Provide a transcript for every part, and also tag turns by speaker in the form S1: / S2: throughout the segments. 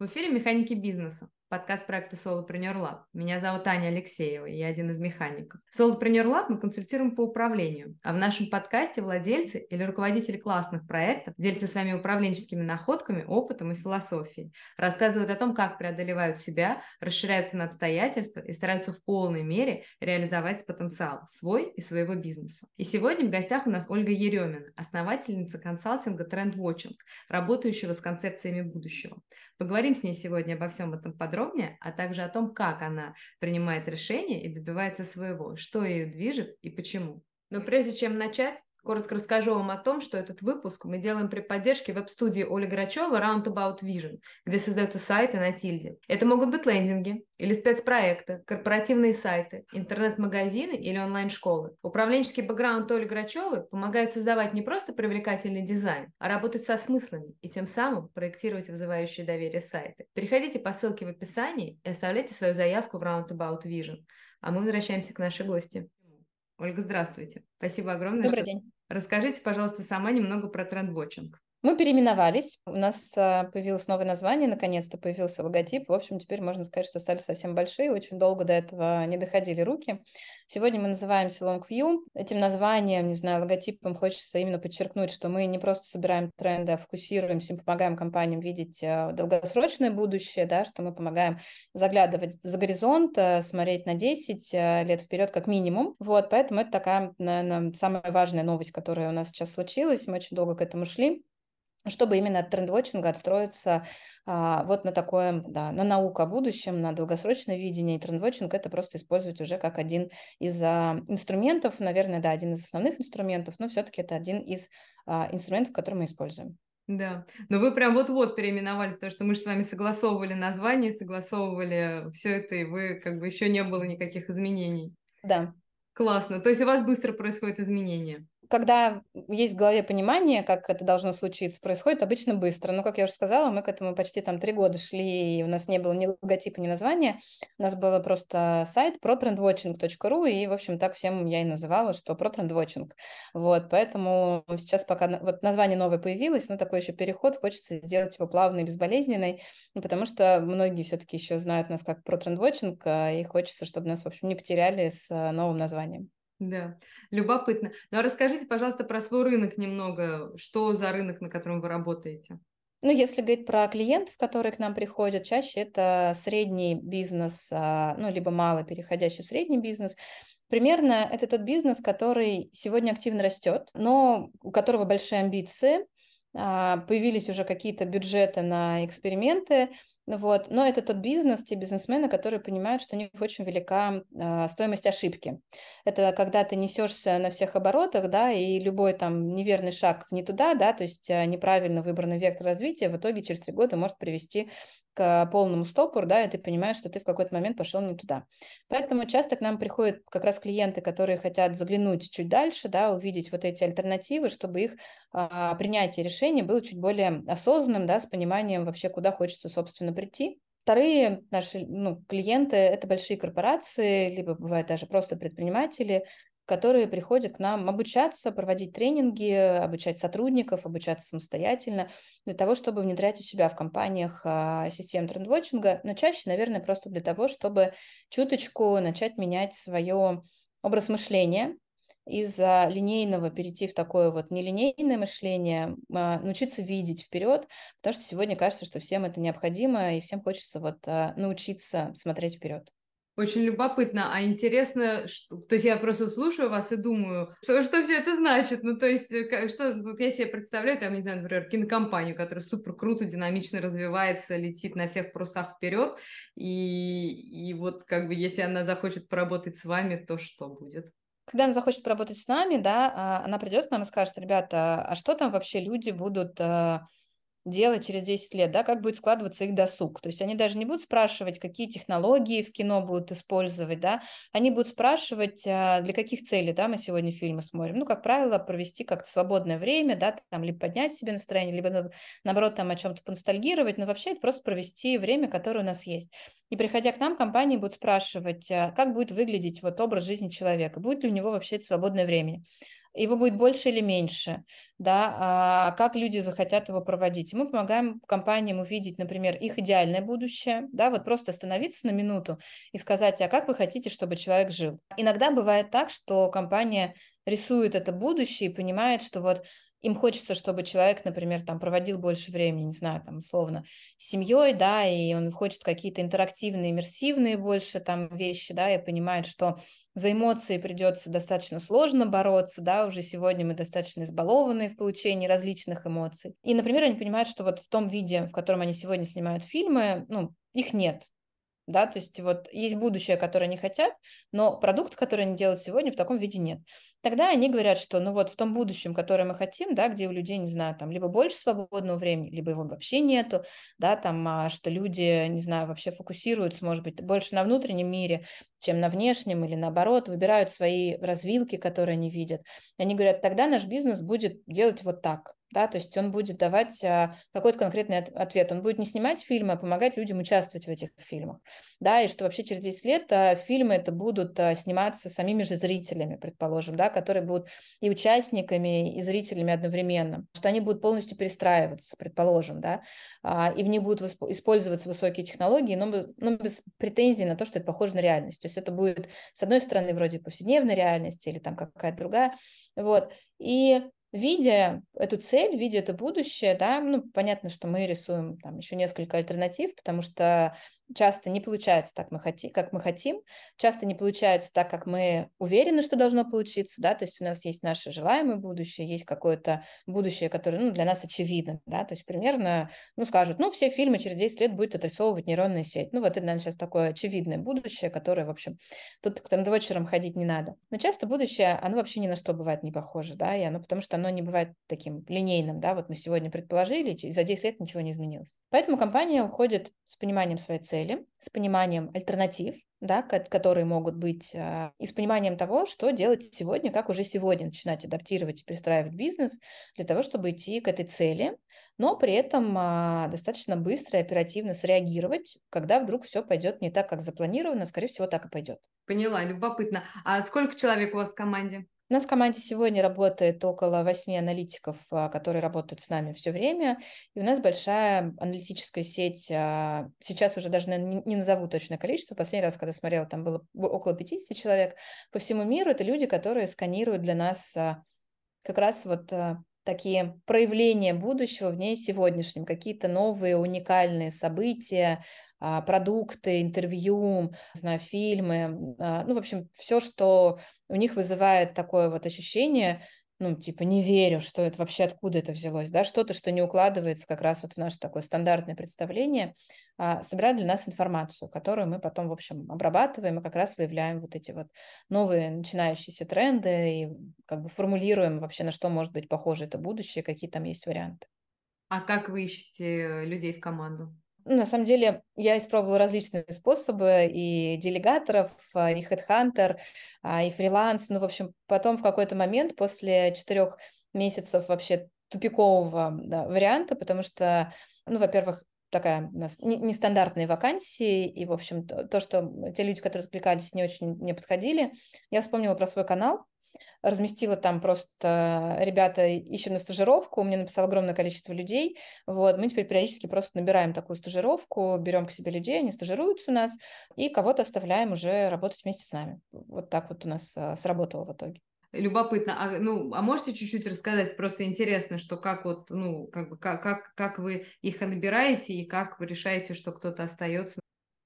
S1: В эфире «Механики бизнеса», подкаст проекта Solopreneur Lab. Меня зовут Аня Алексеева, я один из механиков. Solopreneur Lab мы консультируем по управлению, а в нашем подкасте владельцы или руководители классных проектов делятся своими управленческими находками, опытом и философией, рассказывают о том, как преодолевают себя, расширяются на обстоятельства и стараются в полной мере реализовать потенциал свой и своего бизнеса. И сегодня в гостях у нас Ольга Еремина, основательница консалтинга Trend Watching, работающего с концепциями будущего. Поговорим с ней сегодня обо всем этом подробнее, а также о том, как она принимает решения и добивается своего, что ее движет и почему. Но прежде чем начать, Коротко расскажу вам о том, что этот выпуск мы делаем при поддержке веб-студии Оли Грачева Roundabout Vision, где создаются сайты на тильде. Это могут быть лендинги или спецпроекты, корпоративные сайты, интернет-магазины или онлайн-школы. Управленческий бэкграунд Оли Грачевой помогает создавать не просто привлекательный дизайн, а работать со смыслами и тем самым проектировать вызывающие доверие сайты. Переходите по ссылке в описании и оставляйте свою заявку в Roundabout Vision. А мы возвращаемся к нашей гости. Ольга, здравствуйте. Спасибо огромное.
S2: Добрый что... день.
S1: Расскажите, пожалуйста, сама немного про трендвотчинг.
S2: Мы переименовались, у нас а, появилось новое название, наконец-то появился логотип. В общем, теперь можно сказать, что стали совсем большие, очень долго до этого не доходили руки. Сегодня мы называемся Longview. Этим названием, не знаю, логотипом хочется именно подчеркнуть, что мы не просто собираем тренды, а фокусируемся, помогаем компаниям видеть а, долгосрочное будущее, да, что мы помогаем заглядывать за горизонт, а, смотреть на 10 лет вперед как минимум. Вот, поэтому это такая, наверное, самая важная новость, которая у нас сейчас случилась. Мы очень долго к этому шли чтобы именно от трендвотчинга отстроиться а, вот на такое, да, на науку о будущем, на долгосрочное видение. И трендвотчинг это просто использовать уже как один из а, инструментов, наверное, да, один из основных инструментов, но все-таки это один из а, инструментов, которые мы используем.
S1: Да, но вы прям вот-вот переименовались, потому что мы же с вами согласовывали название, согласовывали все это, и вы как бы еще не было никаких изменений.
S2: Да.
S1: Классно. То есть у вас быстро происходят изменения?
S2: Когда есть в голове понимание, как это должно случиться, происходит обычно быстро. Но, как я уже сказала, мы к этому почти там три года шли, и у нас не было ни логотипа, ни названия. У нас было просто сайт protrendwatching.ru, и, в общем, так всем я и называла, что protrendwatching. Вот, поэтому сейчас пока вот название новое появилось, но такой еще переход, хочется сделать его плавный, безболезненный, потому что многие все-таки еще знают нас как protrendwatching, а, и хочется, чтобы нас, в общем, не потеряли с а, новым названием.
S1: Да, любопытно. Ну а расскажите, пожалуйста, про свой рынок немного. Что за рынок, на котором вы работаете?
S2: Ну, если говорить про клиентов, которые к нам приходят, чаще это средний бизнес, а, ну, либо мало переходящий в средний бизнес. Примерно это тот бизнес, который сегодня активно растет, но у которого большие амбиции, а, появились уже какие-то бюджеты на эксперименты, вот. Но это тот бизнес, те бизнесмены, которые понимают, что у них очень велика э, стоимость ошибки. Это когда ты несешься на всех оборотах, да, и любой там неверный шаг не туда, да, то есть э, неправильно выбранный вектор развития в итоге через три года может привести к полному стопору, да, и ты понимаешь, что ты в какой-то момент пошел не туда. Поэтому часто к нам приходят как раз клиенты, которые хотят заглянуть чуть дальше, да, увидеть вот эти альтернативы, чтобы их э, принятие решения было чуть более осознанным, да, с пониманием вообще, куда хочется, собственно, прийти. Вторые наши ну, клиенты – это большие корпорации, либо бывают даже просто предприниматели, которые приходят к нам обучаться, проводить тренинги, обучать сотрудников, обучаться самостоятельно, для того, чтобы внедрять у себя в компаниях а, систему трендвотчинга, но чаще, наверное, просто для того, чтобы чуточку начать менять свое образ мышления, из линейного перейти в такое вот нелинейное мышление, а, научиться видеть вперед, потому что сегодня кажется, что всем это необходимо, и всем хочется вот а, научиться смотреть вперед.
S1: Очень любопытно, а интересно, что, то есть я просто слушаю вас и думаю, что, что все это значит, ну то есть э, что, вот я себе представляю, там, не знаю, например, кинокомпанию, которая супер круто, динамично развивается, летит на всех парусах вперед, и, и вот как бы если она захочет поработать с вами, то что будет?
S2: Когда она захочет поработать с нами, да, а, она придет к нам и скажет, ребята, а что там вообще люди будут э, делать через 10 лет, да, как будет складываться их досуг. То есть они даже не будут спрашивать, какие технологии в кино будут использовать, да, они будут спрашивать, а, для каких целей, да, мы сегодня фильмы смотрим. Ну, как правило, провести как-то свободное время, да, там, либо поднять себе настроение, либо, наоборот, там, о чем-то поностальгировать, но вообще это просто провести время, которое у нас есть. И приходя к нам, компании будут спрашивать, а, как будет выглядеть вот образ жизни человека, будет ли у него вообще это свободное время. Его будет больше или меньше, да, а как люди захотят его проводить. Мы помогаем компаниям увидеть, например, их идеальное будущее, да, вот просто остановиться на минуту и сказать, а как вы хотите, чтобы человек жил. Иногда бывает так, что компания рисует это будущее и понимает, что вот им хочется, чтобы человек, например, там проводил больше времени, не знаю, там условно, с семьей, да, и он хочет какие-то интерактивные, иммерсивные больше там вещи, да, и понимает, что за эмоции придется достаточно сложно бороться, да, уже сегодня мы достаточно избалованы в получении различных эмоций. И, например, они понимают, что вот в том виде, в котором они сегодня снимают фильмы, ну, их нет, да, то есть вот есть будущее, которое они хотят, но продукт, который они делают сегодня, в таком виде нет. Тогда они говорят, что ну вот в том будущем, которое мы хотим, да, где у людей, не знаю, там либо больше свободного времени, либо его вообще нету, да, там, а, что люди, не знаю, вообще фокусируются, может быть, больше на внутреннем мире, чем на внешнем, или наоборот, выбирают свои развилки, которые они видят. Они говорят, тогда наш бизнес будет делать вот так, да, то есть он будет давать а, какой-то конкретный ответ. Он будет не снимать фильмы, а помогать людям участвовать в этих фильмах, да, и что вообще через 10 лет а, фильмы это будут а, сниматься самими же зрителями, предположим, да, которые будут и участниками, и зрителями одновременно, что они будут полностью перестраиваться, предположим, да, и в них будут использоваться высокие технологии, но, но без претензий на то, что это похоже на реальность. То есть это будет, с одной стороны, вроде повседневной реальности или там какая-то другая, вот, и видя эту цель, видя это будущее, да, ну, понятно, что мы рисуем там еще несколько альтернатив, потому что часто не получается так, мы хотим, как мы хотим, часто не получается так, как мы уверены, что должно получиться, да, то есть у нас есть наше желаемое будущее, есть какое-то будущее, которое, ну, для нас очевидно, да, то есть примерно, ну, скажут, ну, все фильмы через 10 лет будет отрисовывать нейронная сеть, ну, вот это, наверное, сейчас такое очевидное будущее, которое, в общем, тут к тандвочерам ходить не надо. Но часто будущее, оно вообще ни на что бывает не похоже, да, и оно, потому что оно не бывает таким линейным, да, вот мы сегодня предположили, и за 10 лет ничего не изменилось. Поэтому компания уходит с пониманием своей цели, с пониманием альтернатив, да, которые могут быть, а, и с пониманием того, что делать сегодня, как уже сегодня начинать адаптировать и перестраивать бизнес для того, чтобы идти к этой цели, но при этом а, достаточно быстро и оперативно среагировать, когда вдруг все пойдет не так, как запланировано, скорее всего, так и пойдет.
S1: Поняла, любопытно. А сколько человек у вас в команде?
S2: У нас в команде сегодня работает около восьми аналитиков, а, которые работают с нами все время, и у нас большая аналитическая сеть, а, сейчас уже даже не назову точное количество, последний раз, когда смотрела, там было около 50 человек. По всему миру, это люди, которые сканируют для нас а, как раз вот такие проявления будущего в ней сегодняшнем, какие-то новые уникальные события, продукты, интервью, знаю, фильмы, ну, в общем, все, что у них вызывает такое вот ощущение, ну, типа, не верю, что это вообще откуда это взялось, да, что-то, что не укладывается как раз вот в наше такое стандартное представление, а, собирает для нас информацию, которую мы потом, в общем, обрабатываем и как раз выявляем вот эти вот новые начинающиеся тренды и как бы формулируем вообще, на что может быть похоже это будущее, какие там есть варианты.
S1: А как вы ищете людей в команду?
S2: На самом деле, я испробовала различные способы, и делегаторов, а, и хедхантер, и фриланс. Ну, в общем, потом в какой-то момент, после четырех месяцев вообще тупикового да, варианта, потому что, ну, во-первых, такая у нас нестандартные вакансии, и, в общем, то, то, что те люди, которые откликались, не очень не подходили. Я вспомнила про свой канал, разместила там просто ребята ищем на стажировку, мне написало огромное количество людей, вот, мы теперь периодически просто набираем такую стажировку, берем к себе людей, они стажируются у нас, и кого-то оставляем уже работать вместе с нами. Вот так вот у нас а, сработало в итоге.
S1: Любопытно. А, ну, а можете чуть-чуть рассказать? Просто интересно, что как вот, ну, как как, как, как вы их набираете и как вы решаете, что кто-то остается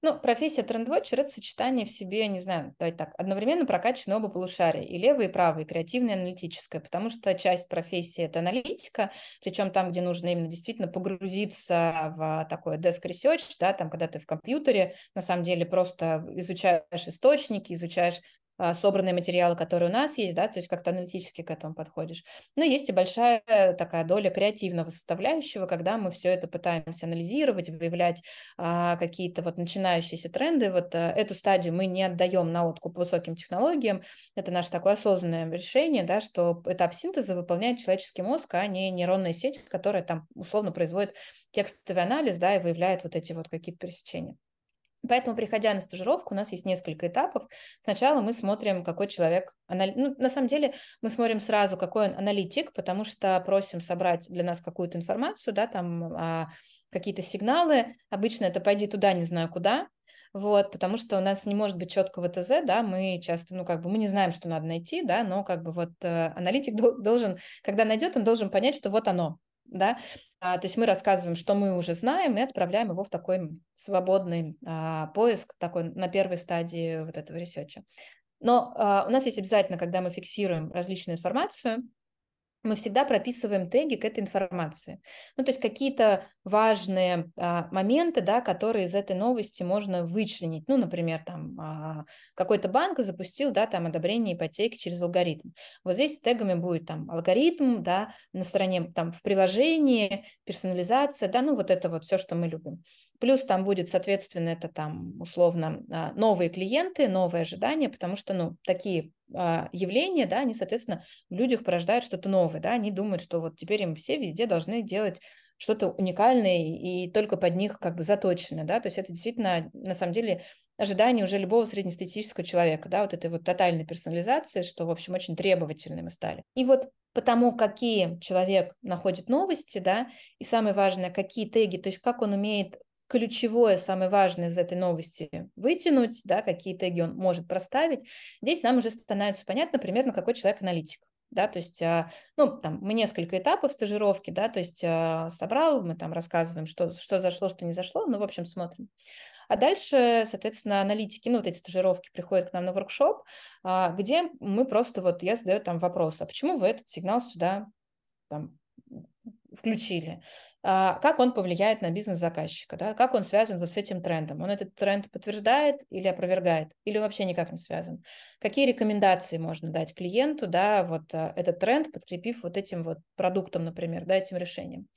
S2: ну, профессия трендвотчер – это сочетание в себе, не знаю, давайте так, одновременно прокачаны оба полушария, и левое, и правое, и креативное, и аналитическое, потому что часть профессии – это аналитика, причем там, где нужно именно действительно погрузиться в такой desk research, да, там, когда ты в компьютере, на самом деле просто изучаешь источники, изучаешь а, собранные материалы, которые у нас есть, да, то есть как-то аналитически к этому подходишь. Но есть и большая такая доля креативного составляющего, когда мы все это пытаемся анализировать, выявлять а, какие-то вот начинающиеся тренды. Вот а, эту стадию мы не отдаем на откуп высоким технологиям. Это наше такое осознанное решение, да, что этап синтеза выполняет человеческий мозг, а не нейронная сеть, которая там условно производит текстовый анализ, да, и выявляет вот эти вот какие-то пересечения. Поэтому, приходя на стажировку, у нас есть несколько этапов. Сначала мы смотрим, какой человек... Ну, на самом деле мы смотрим сразу, какой он аналитик, потому что просим собрать для нас какую-то информацию, да, там а, какие-то сигналы. Обычно это «пойди туда, не знаю куда», вот, потому что у нас не может быть четкого ТЗ, да, мы часто, ну, как бы, мы не знаем, что надо найти, да, но как бы вот э, аналитик должен, когда найдет, он должен понять, что вот оно, да, а, то есть мы рассказываем, что мы уже знаем, и отправляем его в такой свободный а, поиск, такой на первой стадии вот этого research а. Но а, у нас есть обязательно, когда мы фиксируем различную информацию, мы всегда прописываем теги к этой информации. Ну, то есть какие-то важные а, моменты, да, которые из этой новости можно вычленить. Ну, например, там а, какой-то банк запустил, да, там одобрение ипотеки через алгоритм. Вот здесь тегами будет там алгоритм, да, на стороне там в приложении, персонализация, да, ну, вот это вот все, что мы любим. Плюс там будет, соответственно, это там условно а, новые клиенты, новые ожидания, потому что, ну, такие а, явления, да, они, соответственно, в людях порождают что-то новое, да, они думают, что вот теперь им все везде должны делать что-то уникальное и только под них как бы заточено, да, то есть это действительно, на самом деле, ожидание уже любого среднестатистического человека, да, вот этой вот тотальной персонализации, что, в общем, очень требовательны мы стали. И вот потому, какие человек находит новости, да, и самое важное, какие теги, то есть как он умеет ключевое, самое важное из этой новости вытянуть, да, какие теги он может проставить, здесь нам уже становится понятно примерно, какой человек аналитик. Да, то есть, а, ну, там, мы несколько этапов стажировки, да, то есть а, собрал, мы там рассказываем, что, что зашло, что не зашло, ну, в общем, смотрим. А дальше, соответственно, аналитики, ну, вот эти стажировки приходят к нам на воркшоп, а, где мы просто вот, я задаю там вопрос, а почему вы этот сигнал сюда там, включили? А, как он повлияет на бизнес заказчика, да, как он связан вот с этим трендом. Он этот тренд подтверждает или опровергает, или вообще никак не связан. Какие рекомендации можно дать клиенту, да, вот а, этот тренд, подкрепив вот этим вот продуктом, например, да, этим решением.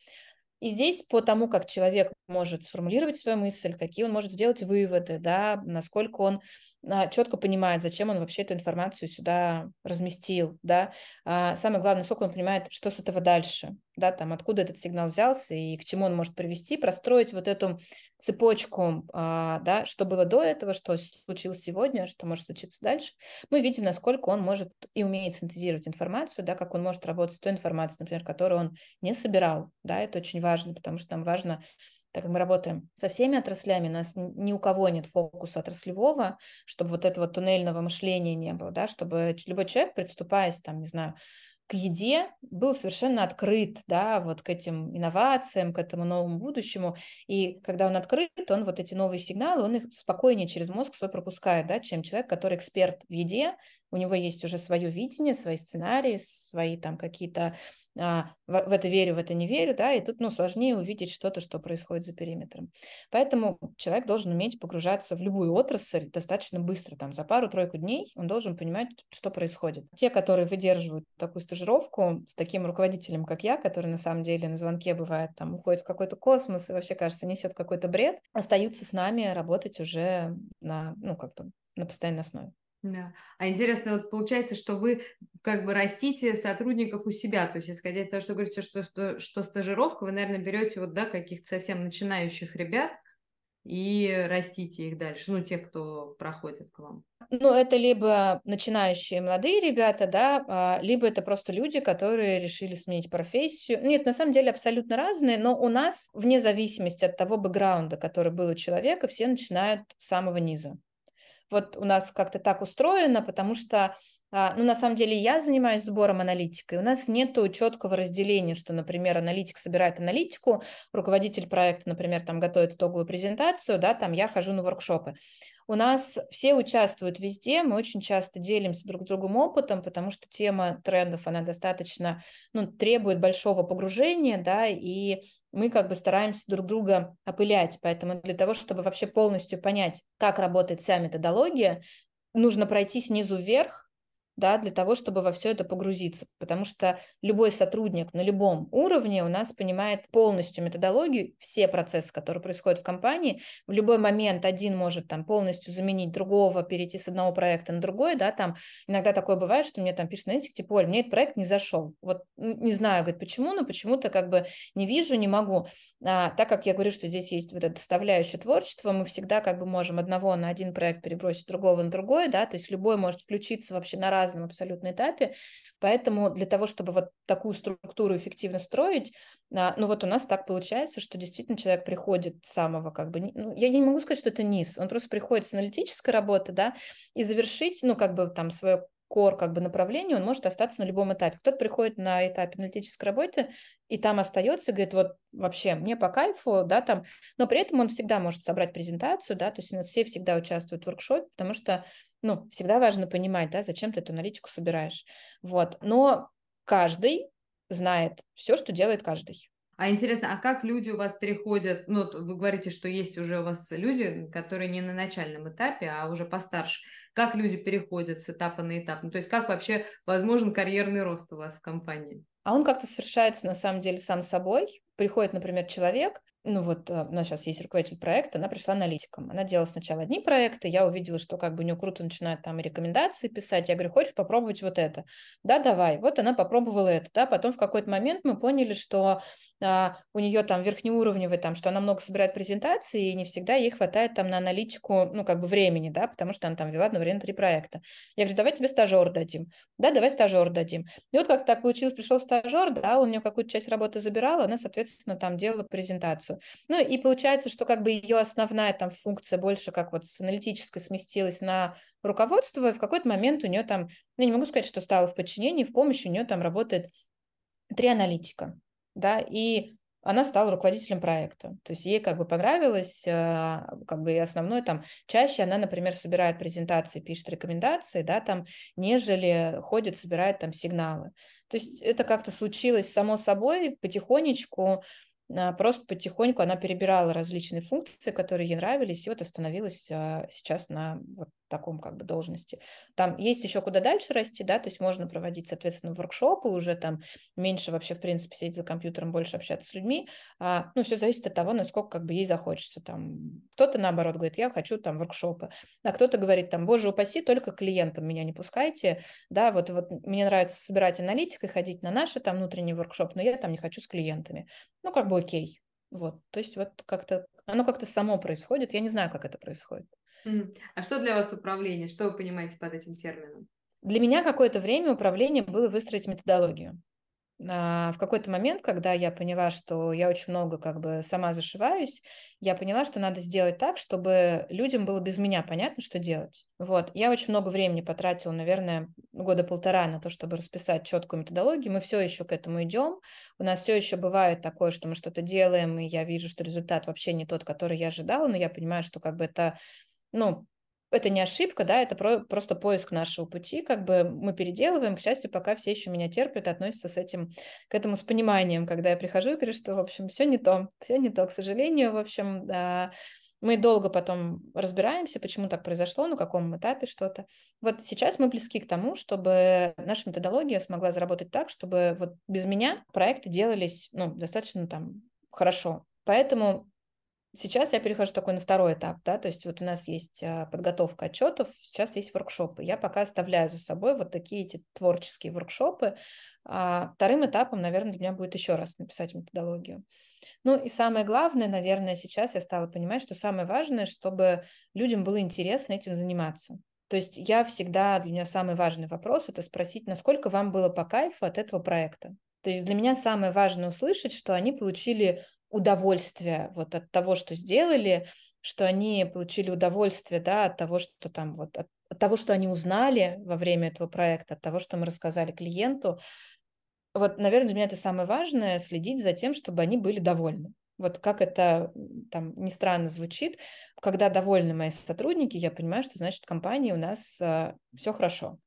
S2: И здесь по тому, как человек может сформулировать свою мысль, какие он может сделать выводы, да, насколько он а, четко понимает, зачем он вообще эту информацию сюда разместил, да, самое главное, насколько он понимает, что с этого дальше, да, там, откуда этот сигнал взялся и к чему он может привести, простроить вот эту цепочку, а, да, что было до этого, что случилось сегодня, что может случиться дальше, мы видим, насколько он может и умеет синтезировать информацию, да, как он может работать с той информацией, например, которую он не собирал, да, это очень важно, потому что нам важно так как мы работаем со всеми отраслями, у нас ни у кого нет фокуса отраслевого, чтобы вот этого туннельного мышления не было, да, чтобы любой человек, приступаясь, там, не знаю, к еде был совершенно открыт, да, вот к этим инновациям, к этому новому будущему. И когда он открыт, он вот эти новые сигналы, он их спокойнее через мозг свой пропускает, да, чем человек, который эксперт в еде, у него есть уже свое видение, свои сценарии, свои там какие-то в, в это верю, в это не верю, да, и тут, ну, сложнее увидеть что-то, что происходит за периметром. Поэтому человек должен уметь погружаться в любую отрасль достаточно быстро, там, за пару-тройку дней он должен понимать, что происходит. Те, которые выдерживают такую стажировку с таким руководителем, как я, который на самом деле на звонке бывает, там, уходит в какой-то космос и вообще, кажется, несет какой-то бред, остаются с нами работать уже на, ну, как бы, на постоянной основе.
S1: Да. А интересно, вот получается, что вы как бы растите сотрудников у себя, то есть исходя из того, что говорите, что, что, что стажировка, вы, наверное, берете вот, да, каких-то совсем начинающих ребят и растите их дальше, ну, те, кто проходит к вам.
S2: Ну, это либо начинающие молодые ребята, да, а, либо это просто люди, которые решили сменить профессию. Нет, на самом деле абсолютно разные, но у нас, вне зависимости от того бэкграунда, который был у человека, все начинают с самого низа. Вот у нас как-то так устроено, потому что, а, ну, на самом деле, я занимаюсь сбором аналитики. У нас нет четкого разделения, что, например, аналитик собирает аналитику, руководитель проекта, например, там готовит итоговую презентацию, да, там я хожу на воркшопы. У нас все участвуют везде, мы очень часто делимся друг с другом опытом, потому что тема трендов, она достаточно, ну, требует большого погружения, да, и мы как бы стараемся друг друга опылять, поэтому для того, чтобы вообще полностью понять, как работает вся методология, нужно пройти снизу вверх, да, для того, чтобы во все это погрузиться, потому что любой сотрудник на любом уровне у нас понимает полностью методологию, все процессы, которые происходят в компании, в любой момент один может там полностью заменить другого, перейти с одного проекта на другой, да, там иногда такое бывает, что мне там пишут, знаете, типа, Оль, мне этот проект не зашел, вот не знаю, говорит, почему, но почему-то как бы не вижу, не могу, а, так как я говорю, что здесь есть вот это составляющее творчества, мы всегда как бы можем одного на один проект перебросить, другого на другой, да, то есть любой может включиться вообще на раз разном абсолютно этапе. Поэтому для того, чтобы вот такую структуру эффективно строить, а, ну вот у нас так получается, что действительно человек приходит с самого как бы, ну, я не могу сказать, что это низ, он просто приходит с аналитической работы, да, и завершить, ну как бы там свое кор как бы направления, он может остаться на любом этапе. Кто-то приходит на этапе аналитической работы и там остается и говорит, вот вообще мне по кайфу, да, там, но при этом он всегда может собрать презентацию, да, то есть у нас все всегда участвуют в воркшопе, потому что, ну, всегда важно понимать, да, зачем ты эту аналитику собираешь. Вот, но каждый знает все, что делает каждый.
S1: А интересно, а как люди у вас переходят, ну, вы говорите, что есть уже у вас люди, которые не на начальном этапе, а уже постарше. Как люди переходят с этапа на этап? Ну, то есть как вообще возможен карьерный рост у вас в компании?
S2: А он как-то совершается на самом деле сам собой. Приходит, например, человек, ну вот э, у нас сейчас есть руководитель проекта, она пришла аналитиком. Она делала сначала одни проекты, я увидела, что как бы у нее круто начинает там рекомендации писать. Я говорю, хочешь попробовать вот это? Да, давай. Вот она попробовала это, да. Потом в какой-то момент мы поняли, что а, у нее там верхнеуровневый, там, что она много собирает презентации, и не всегда ей хватает там на аналитику, ну, как бы времени, да, потому что она там вела одновременно три проекта. Я говорю, давай тебе стажер дадим. Да, давай стажер дадим. И вот как так получилось, пришел стажер, да, он у нее какую-то часть работы забирал, она, соответственно, там делала презентацию. Ну и получается, что как бы ее основная там функция больше как вот с аналитической сместилась на руководство, и в какой-то момент у нее там, ну, не могу сказать, что стало в подчинении, в помощи у нее там работает три аналитика, да, и она стала руководителем проекта. То есть ей как бы понравилось, а, как бы и основное там, чаще она, например, собирает презентации, пишет рекомендации, да, там, нежели ходит, собирает там сигналы. То есть это как-то случилось само собой, потихонечку, а, просто потихоньку она перебирала различные функции, которые ей нравились, и вот остановилась а, сейчас на вот таком как бы должности. Там есть еще куда дальше расти, да, то есть можно проводить, соответственно, воркшопы, уже там меньше вообще, в принципе, сидеть за компьютером, больше общаться с людьми. А, ну, все зависит от того, насколько как бы ей захочется. Там кто-то, наоборот, говорит, я хочу там воркшопы, а кто-то говорит, там, боже упаси, только клиентам меня не пускайте, да, вот, вот мне нравится собирать аналитик и ходить на наши там внутренний воркшоп, но я там не хочу с клиентами. Ну, как бы окей. Вот, то есть вот как-то, оно как-то само происходит, я не знаю, как это происходит.
S1: А что для вас управление? Что вы понимаете под этим термином?
S2: Для меня какое-то время управление было выстроить методологию. А, в какой-то момент, когда я поняла, что я очень много как бы сама зашиваюсь, я поняла, что надо сделать так, чтобы людям было без меня понятно, что делать. Вот. Я очень много времени потратила, наверное, года полтора на то, чтобы расписать четкую методологию. Мы все еще к этому идем. У нас все еще бывает такое, что мы что-то делаем, и я вижу, что результат вообще не тот, который я ожидала, но я понимаю, что как бы это ну, это не ошибка, да, это про, просто поиск нашего пути, как бы мы переделываем, к счастью, пока все еще меня терпят, относятся с этим, к этому с пониманием, когда я прихожу и говорю, что, в общем, все не то, все не то, к сожалению, в общем, да, мы долго потом разбираемся, почему так произошло, на каком этапе что-то. Вот сейчас мы близки к тому, чтобы наша методология смогла заработать так, чтобы вот без меня проекты делались, ну, достаточно там хорошо. Поэтому Сейчас я перехожу такой на второй этап, да, то есть вот у нас есть а, подготовка отчетов, сейчас есть воркшопы. Я пока оставляю за собой вот такие эти творческие воркшопы. А вторым этапом, наверное, для меня будет еще раз написать методологию. Ну и самое главное, наверное, сейчас я стала понимать, что самое важное, чтобы людям было интересно этим заниматься. То есть я всегда, для меня самый важный вопрос – это спросить, насколько вам было по кайфу от этого проекта. То есть для меня самое важное услышать, что они получили удовольствие вот от того, что сделали, что они получили удовольствие, да, от того, что там вот, от, от того, что они узнали во время этого проекта, от того, что мы рассказали клиенту. Вот, наверное, для меня это самое важное, следить за тем, чтобы они были довольны. Вот как это там не странно звучит, когда довольны мои сотрудники, я понимаю, что значит в компании у нас э, все хорошо.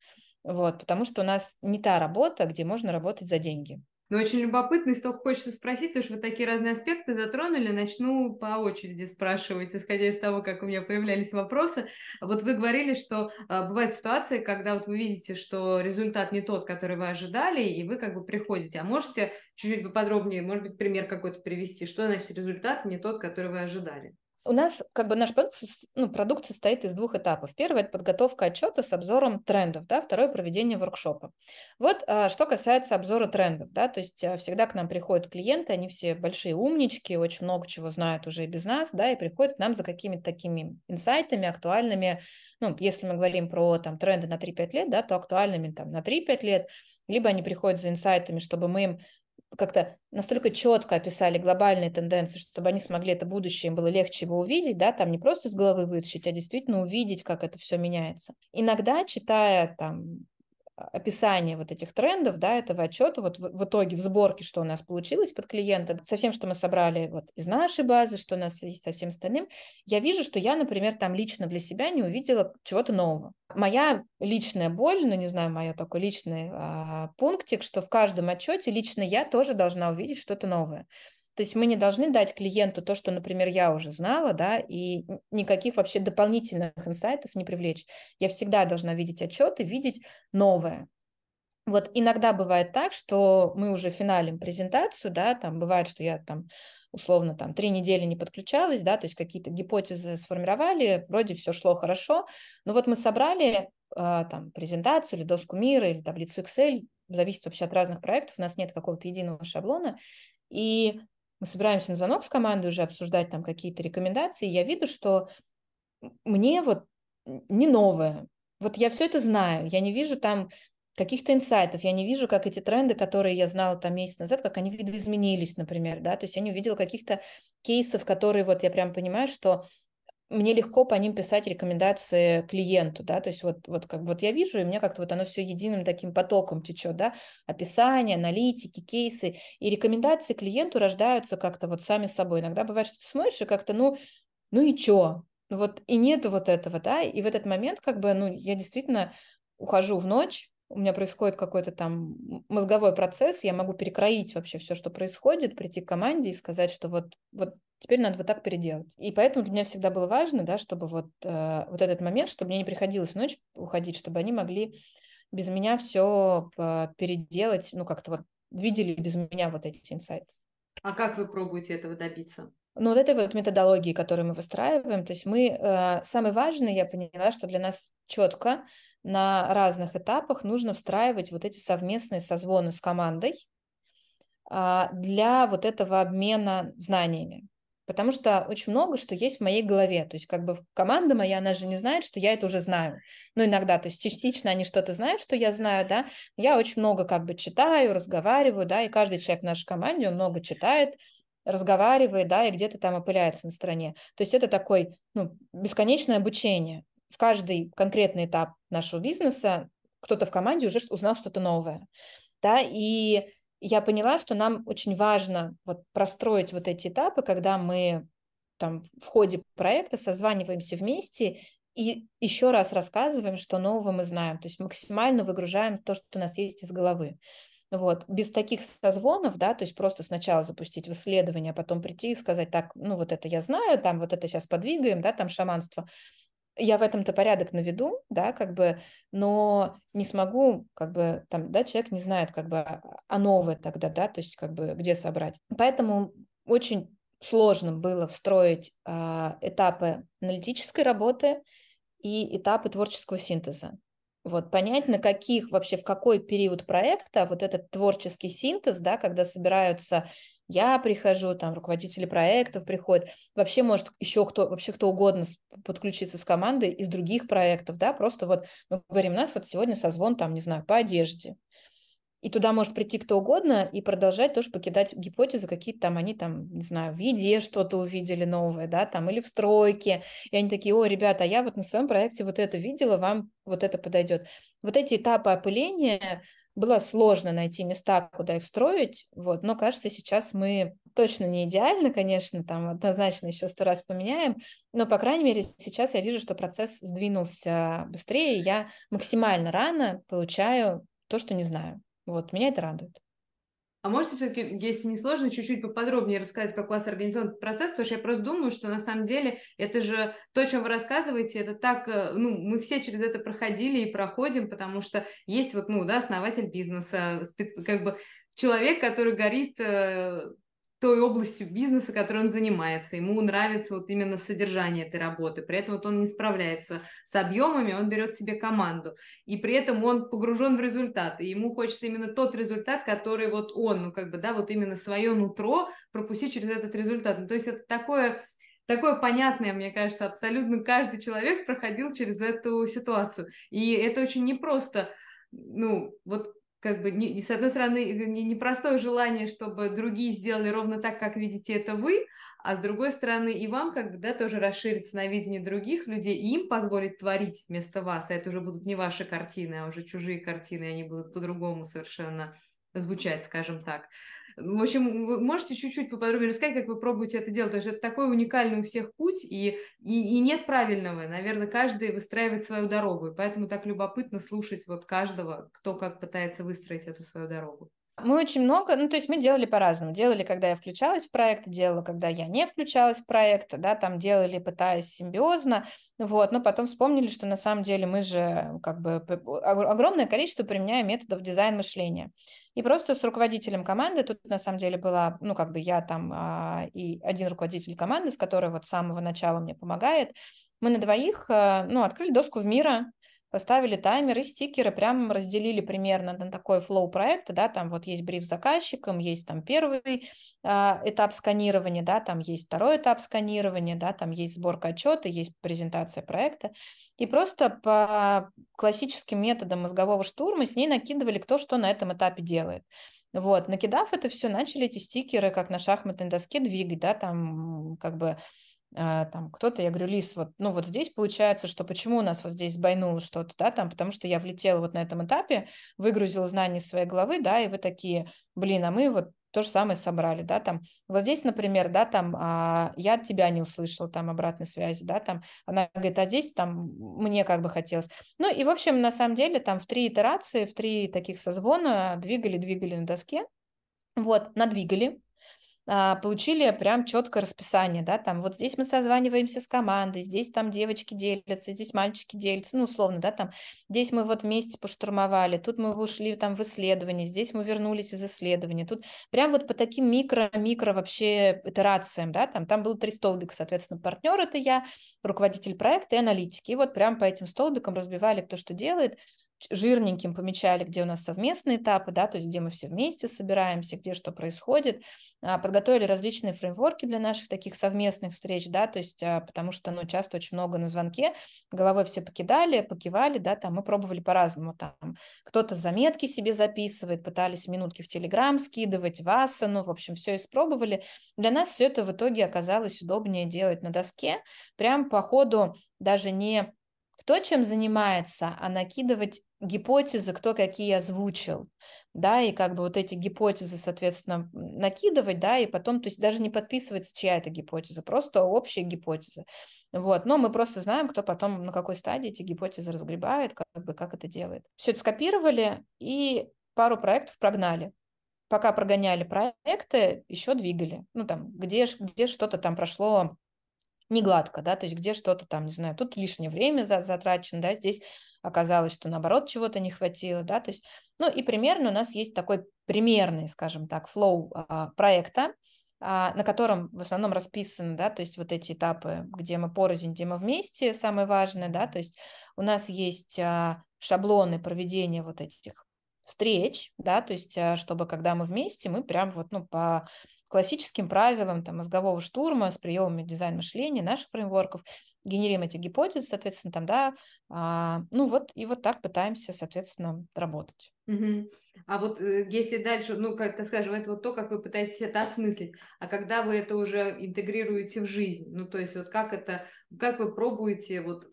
S2: Вот, потому что у нас не та работа, где можно работать за деньги.
S1: Ну, очень любопытно, и столько хочется спросить, потому что вы такие разные аспекты затронули. Начну по очереди спрашивать, исходя из того, как у меня появлялись вопросы. Вот вы говорили, что а, бывают ситуации, когда вот вы видите, что результат не тот, который вы ожидали, и вы как бы приходите. А можете чуть-чуть поподробнее, может быть, пример какой-то привести? Что значит результат не тот, который вы ожидали?
S2: У нас как бы наш продукт, ну, продукт состоит из двух этапов. Первый – это подготовка отчета с обзором трендов, да, второе – проведение воркшопа. Вот а, что касается обзора трендов, да, то есть а, всегда к нам приходят клиенты, они все большие умнички, очень много чего знают уже и без нас, да, и приходят к нам за какими-то такими инсайтами актуальными, ну, если мы говорим про там тренды на 3-5 лет, да, то актуальными там на 3-5 лет, либо они приходят за инсайтами, чтобы мы им как-то настолько четко описали глобальные тенденции, чтобы они смогли это будущее, им было легче его увидеть, да, там не просто с головы вытащить, а действительно увидеть, как это все меняется. Иногда, читая там описание вот этих трендов, да, этого отчета, вот в, в итоге в сборке, что у нас получилось под клиента, со всем, что мы собрали вот из нашей базы, что у нас есть со всем остальным, я вижу, что я, например, там лично для себя не увидела чего-то нового. Моя личная боль, ну, не знаю, моя такой личный а, пунктик, что в каждом отчете лично я тоже должна увидеть что-то новое. То есть мы не должны дать клиенту то, что, например, я уже знала, да, и никаких вообще дополнительных инсайтов не привлечь. Я всегда должна видеть отчеты, видеть новое. Вот иногда бывает так, что мы уже финалим презентацию, да, там бывает, что я там условно там три недели не подключалась, да, то есть какие-то гипотезы сформировали, вроде все шло хорошо, но вот мы собрали э, там презентацию или доску мира или таблицу Excel, зависит вообще от разных проектов, у нас нет какого-то единого шаблона, и мы собираемся на звонок с командой уже обсуждать там какие-то рекомендации, я виду, что мне вот не новое. Вот я все это знаю, я не вижу там каких-то инсайтов, я не вижу, как эти тренды, которые я знала там месяц назад, как они видоизменились, например, да, то есть я не увидела каких-то кейсов, которые вот я прям понимаю, что мне легко по ним писать рекомендации клиенту, да, то есть вот, вот как вот я вижу, и мне как-то вот оно все единым таким потоком течет, да, описание, аналитики, кейсы, и рекомендации клиенту рождаются как-то вот сами собой. Иногда бывает, что ты смотришь и как-то, ну, ну и чё? Вот и нету вот этого, да, и в этот момент как бы, ну, я действительно ухожу в ночь, у меня происходит какой-то там мозговой процесс, я могу перекроить вообще все, что происходит, прийти к команде и сказать, что вот, вот теперь надо вот так переделать. И поэтому для меня всегда было важно, да, чтобы вот, э, вот этот момент, чтобы мне не приходилось ночь уходить, чтобы они могли без меня все переделать, ну как-то вот видели без меня вот эти инсайты.
S1: А как вы пробуете этого добиться?
S2: Ну, вот этой вот методологии, которую мы выстраиваем, то есть мы, э, самое важное, я поняла, что для нас четко на разных этапах нужно встраивать вот эти совместные созвоны с командой э, для вот этого обмена знаниями. Потому что очень много, что есть в моей голове. То есть как бы команда моя, она же не знает, что я это уже знаю. Ну, иногда, то есть частично они что-то знают, что я знаю, да. Я очень много как бы читаю, разговариваю, да, и каждый человек в нашей команде, он много читает, разговаривает, да, и где-то там опыляется на стороне. То есть это такой, ну, бесконечное обучение. В каждый конкретный этап нашего бизнеса кто-то в команде уже узнал что-то новое, да, и я поняла, что нам очень важно вот простроить вот эти этапы, когда мы там в ходе проекта созваниваемся вместе и еще раз рассказываем, что нового мы знаем. То есть максимально выгружаем то, что у нас есть из головы. Вот. Без таких созвонов, да, то есть просто сначала запустить в исследование, а потом прийти и сказать, так, ну вот это я знаю, там вот это сейчас подвигаем, да, там шаманство я в этом-то порядок наведу, да, как бы, но не смогу, как бы, там, да, человек не знает, как бы, а, а новое тогда, да, то есть, как бы, где собрать. Поэтому очень сложно было встроить а, этапы аналитической работы и этапы творческого синтеза. Вот, понять, на каких вообще, в какой период проекта вот этот творческий синтез, да, когда собираются я прихожу, там руководители проектов приходят, вообще может еще кто, вообще кто угодно подключиться с командой из других проектов, да, просто вот мы говорим, у нас вот сегодня созвон там, не знаю, по одежде, и туда может прийти кто угодно и продолжать тоже покидать гипотезы, какие-то там они там, не знаю, в еде что-то увидели новое, да, там, или в стройке. И они такие, о, ребята, а я вот на своем проекте вот это видела, вам вот это подойдет. Вот эти этапы опыления, было сложно найти места, куда их строить, вот, но кажется, сейчас мы точно не идеально, конечно, там однозначно еще сто раз поменяем, но, по крайней мере, сейчас я вижу, что процесс сдвинулся быстрее, я максимально рано получаю то, что не знаю. Вот, меня это радует.
S1: А можете все-таки, если не сложно, чуть-чуть поподробнее рассказать, как у вас организован процесс, потому что я просто думаю, что на самом деле это же то, о чем вы рассказываете, это так, э, ну, мы все через это проходили и проходим, потому что есть вот, ну, да, основатель бизнеса, как бы человек, который горит э, той областью бизнеса, которой он занимается. Ему нравится вот именно содержание этой работы. При этом вот он не справляется с объемами, он берет себе команду. И при этом он погружен в результат. И ему хочется именно тот результат, который вот он, ну как бы, да, вот именно свое нутро пропустить через этот результат. Ну, то есть это такое такое понятное, мне кажется, абсолютно каждый человек проходил через эту ситуацию. И это очень непросто, ну, вот как бы, не, с одной стороны, непростое не желание, чтобы другие сделали ровно так, как видите это вы, а с другой стороны, и вам как бы, да, тоже расшириться на видение других людей, и им позволить творить вместо вас, а это уже будут не ваши картины, а уже чужие картины, они будут по-другому совершенно звучать, скажем так. В общем, вы можете чуть-чуть поподробнее рассказать, как вы пробуете это делать, потому что это такой уникальный у всех путь, и, и, и нет правильного. Наверное, каждый выстраивает свою дорогу, и поэтому так любопытно слушать вот каждого, кто как пытается выстроить эту свою дорогу.
S2: Мы очень много, ну, то есть мы делали по-разному. Делали, когда я включалась в проект, делала, когда я не включалась в проект, да, там делали, пытаясь симбиозно, вот, но потом вспомнили, что на самом деле мы же как бы огромное количество применяем методов дизайн мышления. И просто с руководителем команды, тут на самом деле была, ну, как бы я там а, и один руководитель команды, с которой вот с самого начала мне помогает, мы на двоих, а, ну, открыли доску в мира, поставили таймер и стикеры, прям разделили примерно на такой флоу проекта, да, там вот есть бриф с заказчиком, есть там первый э, этап сканирования, да, там есть второй этап сканирования, да, там есть сборка отчета, есть презентация проекта, и просто по классическим методам мозгового штурма с ней накидывали, кто что на этом этапе делает. Вот, накидав это все, начали эти стикеры, как на шахматной доске, двигать, да, там как бы там кто-то, я говорю, Лис, вот, ну вот здесь получается, что почему у нас вот здесь сбойнуло что-то, да, там, потому что я влетела вот на этом этапе, выгрузила знания из своей головы, да, и вы такие, блин, а мы вот то же самое собрали, да, там, вот здесь, например, да, там, а, я от тебя не услышала, там, обратной связи, да, там, она говорит, а здесь, там, мне как бы хотелось. Ну, и, в общем, на самом деле, там, в три итерации, в три таких созвона двигали, двигали на доске, вот, надвигали, а, получили прям четкое расписание, да, там вот здесь мы созваниваемся с командой, здесь там девочки делятся, здесь мальчики делятся, ну, условно, да, там, здесь мы вот вместе поштурмовали, тут мы ушли там в исследование, здесь мы вернулись из исследования, тут прям вот по таким микро-микро вообще итерациям, да, там, там было три столбика, соответственно, партнер это я, руководитель проекта и аналитики, и вот прям по этим столбикам разбивали, кто что делает, жирненьким помечали, где у нас совместные этапы, да, то есть где мы все вместе собираемся, где что происходит, а, подготовили различные фреймворки для наших таких совместных встреч, да, то есть а, потому что, ну, часто очень много на звонке, головой все покидали, покивали, да, там мы пробовали по-разному, там кто-то заметки себе записывает, пытались минутки в Телеграм скидывать, в ну, в общем, все испробовали. Для нас все это в итоге оказалось удобнее делать на доске, прям по ходу даже не кто чем занимается, а накидывать гипотезы, кто какие озвучил, да, и как бы вот эти гипотезы, соответственно, накидывать, да, и потом, то есть даже не подписывается чья это гипотеза, просто общая гипотеза, вот, но мы просто знаем, кто потом на какой стадии эти гипотезы разгребает, как бы, как это делает. Все это скопировали и пару проектов прогнали. Пока прогоняли проекты, еще двигали. Ну, там, где, где что-то там прошло не гладко, да, то есть где что-то там, не знаю, тут лишнее время затрачено, да, здесь оказалось, что наоборот чего-то не хватило, да, то есть, ну и примерно у нас есть такой примерный, скажем так, флоу а, проекта, а, на котором в основном расписаны, да, то есть вот эти этапы, где мы порознь, где мы вместе, самое важное, да, то есть у нас есть а, шаблоны проведения вот этих встреч, да, то есть а, чтобы когда мы вместе, мы прям вот, ну, по классическим правилам там, мозгового штурма с приемами дизайн мышления, наших фреймворков, генерируем эти гипотезы, соответственно, там, да, а, ну вот, и вот так пытаемся, соответственно, работать.
S1: Угу. А вот э, если дальше, ну, как-то скажем, это вот то, как вы пытаетесь это осмыслить, а когда вы это уже интегрируете в жизнь, ну, то есть вот как это, как вы пробуете вот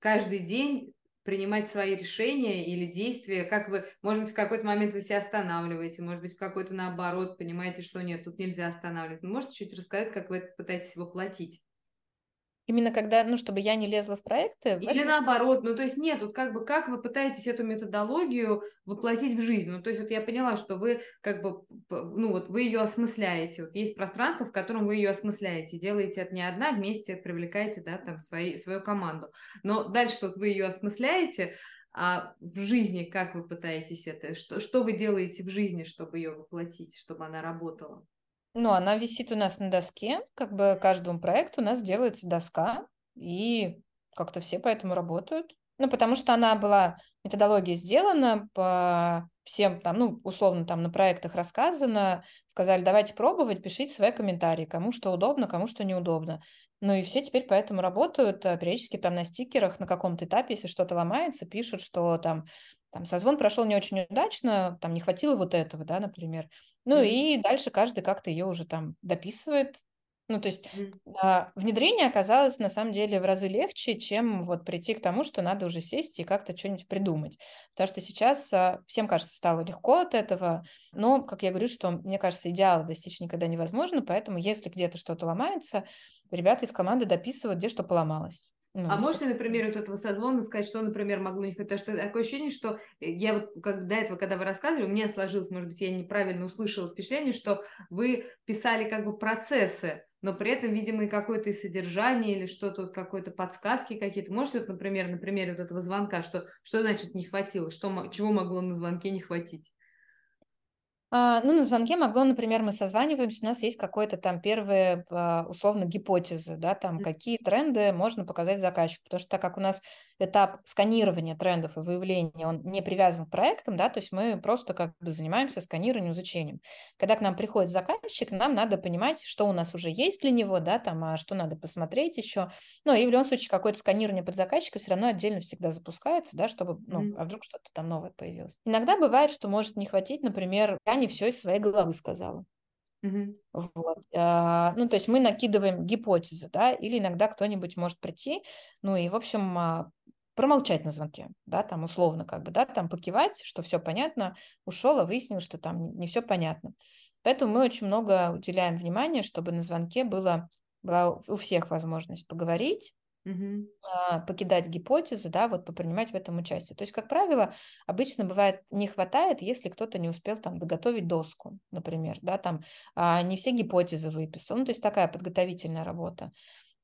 S1: каждый день принимать свои решения или действия, как вы, может быть, в какой-то момент вы себя останавливаете, может быть, в какой-то наоборот понимаете, что нет, тут нельзя останавливать. Можете чуть рассказать, как вы это пытаетесь воплотить?
S2: Именно когда, ну, чтобы я не лезла в проекты?
S1: Или
S2: это...
S1: наоборот, ну, то есть нет, вот как бы, как вы пытаетесь эту методологию воплотить в жизнь? Ну, то есть вот я поняла, что вы как бы, ну, вот вы ее осмысляете, вот есть пространство, в котором вы ее осмысляете, делаете это не одна, вместе привлекаете, да, там, свои, свою команду. Но дальше вот вы ее осмысляете, а в жизни как вы пытаетесь это? Что, что вы делаете в жизни, чтобы ее воплотить, чтобы она работала?
S2: Ну, она висит у нас на доске, как бы каждому проекту у нас делается доска, и как-то все по этому работают. Ну, потому что она была, методология сделана по всем там, ну, условно там на проектах рассказано, сказали, давайте пробовать, пишите свои комментарии, кому что удобно, кому что неудобно. Ну и все теперь поэтому работают, а периодически там на стикерах на каком-то этапе, если что-то ломается, пишут, что там там созвон прошел не очень удачно, там не хватило вот этого, да, например. Ну mm-hmm. и дальше каждый как-то ее уже там дописывает. Ну, то есть mm-hmm. а, внедрение оказалось на самом деле в разы легче, чем вот прийти к тому, что надо уже сесть и как-то что-нибудь придумать. Потому что сейчас а, всем, кажется, стало легко от этого, но, как я говорю, что мне кажется, идеала достичь никогда невозможно, поэтому если где-то что-то ломается, ребята из команды дописывают, где что поломалось.
S1: Ну, а можете, например, вот этого созвона сказать, что, например, могло не хватить? Потому что такое ощущение, что я вот как до этого, когда вы рассказывали, у меня сложилось, может быть, я неправильно услышала впечатление, что вы писали как бы процессы, но при этом, видимо, и какое-то и содержание или что-то, вот какой-то подсказки какие-то. Можете, вот, например, на примере вот этого звонка, что, что значит не хватило, что, чего могло на звонке не хватить?
S2: А, ну, на звонке могло, например, мы созваниваемся, у нас есть какой-то там первые, а, условно, гипотезы, да, там, какие тренды можно показать заказчику, потому что так как у нас этап сканирования трендов и выявления, он не привязан к проектам, да, то есть мы просто как бы занимаемся сканированием, изучением. Когда к нам приходит заказчик, нам надо понимать, что у нас уже есть для него, да, там, а что надо посмотреть еще. Ну, и в любом случае какое-то сканирование под заказчика все равно отдельно всегда запускается, да, чтобы, ну, а вдруг что-то там новое появилось. Иногда бывает, что может не хватить, например, я не все из своей головы сказала.
S1: Угу.
S2: Вот. А, ну, то есть мы накидываем гипотезы, да, или иногда кто-нибудь может прийти, ну и, в общем, а, промолчать на звонке, да, там условно как бы, да, там покивать, что все понятно, ушел, а выяснил, что там не все понятно. Поэтому мы очень много уделяем внимания, чтобы на звонке было, была у всех возможность поговорить,
S1: угу.
S2: покидать гипотезы, да, вот попринимать в этом участие. То есть, как правило, обычно бывает не хватает, если кто-то не успел там доготовить доску, например, да, там а, не все гипотезы выписал, ну, то есть такая подготовительная работа.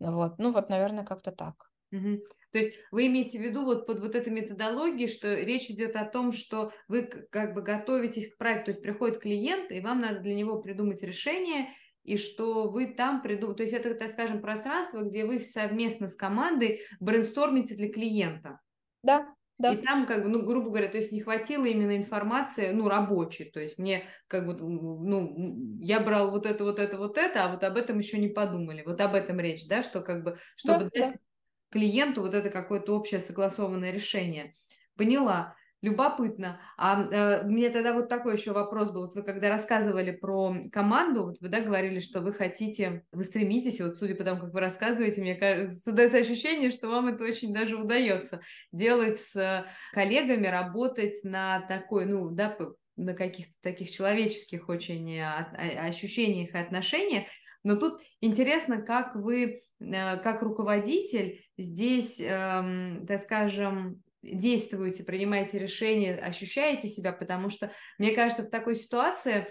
S2: Вот, ну вот, наверное, как-то так.
S1: Угу. То есть вы имеете в виду вот под вот этой методологией, что речь идет о том, что вы как бы готовитесь к проекту, то есть приходит клиент, и вам надо для него придумать решение, и что вы там придумали, то есть это, так скажем, пространство, где вы совместно с командой брейнстормите для клиента.
S2: Да, да.
S1: И там, как бы, ну, грубо говоря, то есть не хватило именно информации, ну, рабочей. То есть мне, как бы, ну, я брал вот это, вот это, вот это, а вот об этом еще не подумали. Вот об этом речь, да, что как бы, чтобы да, дать да. клиенту вот это какое-то общее согласованное решение. Поняла. Любопытно. А э, у меня тогда вот такой еще вопрос был. Вот вы когда рассказывали про команду, вот вы да, говорили, что вы хотите, вы стремитесь, вот судя по тому, как вы рассказываете, мне кажется, создается ощущение, что вам это очень даже удается делать с коллегами, работать на такой, ну, да, на каких-то таких человеческих очень ощущениях и отношениях. Но тут интересно, как вы, э, как руководитель, здесь, эм, так скажем, действуете, принимаете решения, ощущаете себя, потому что, мне кажется, в такой ситуации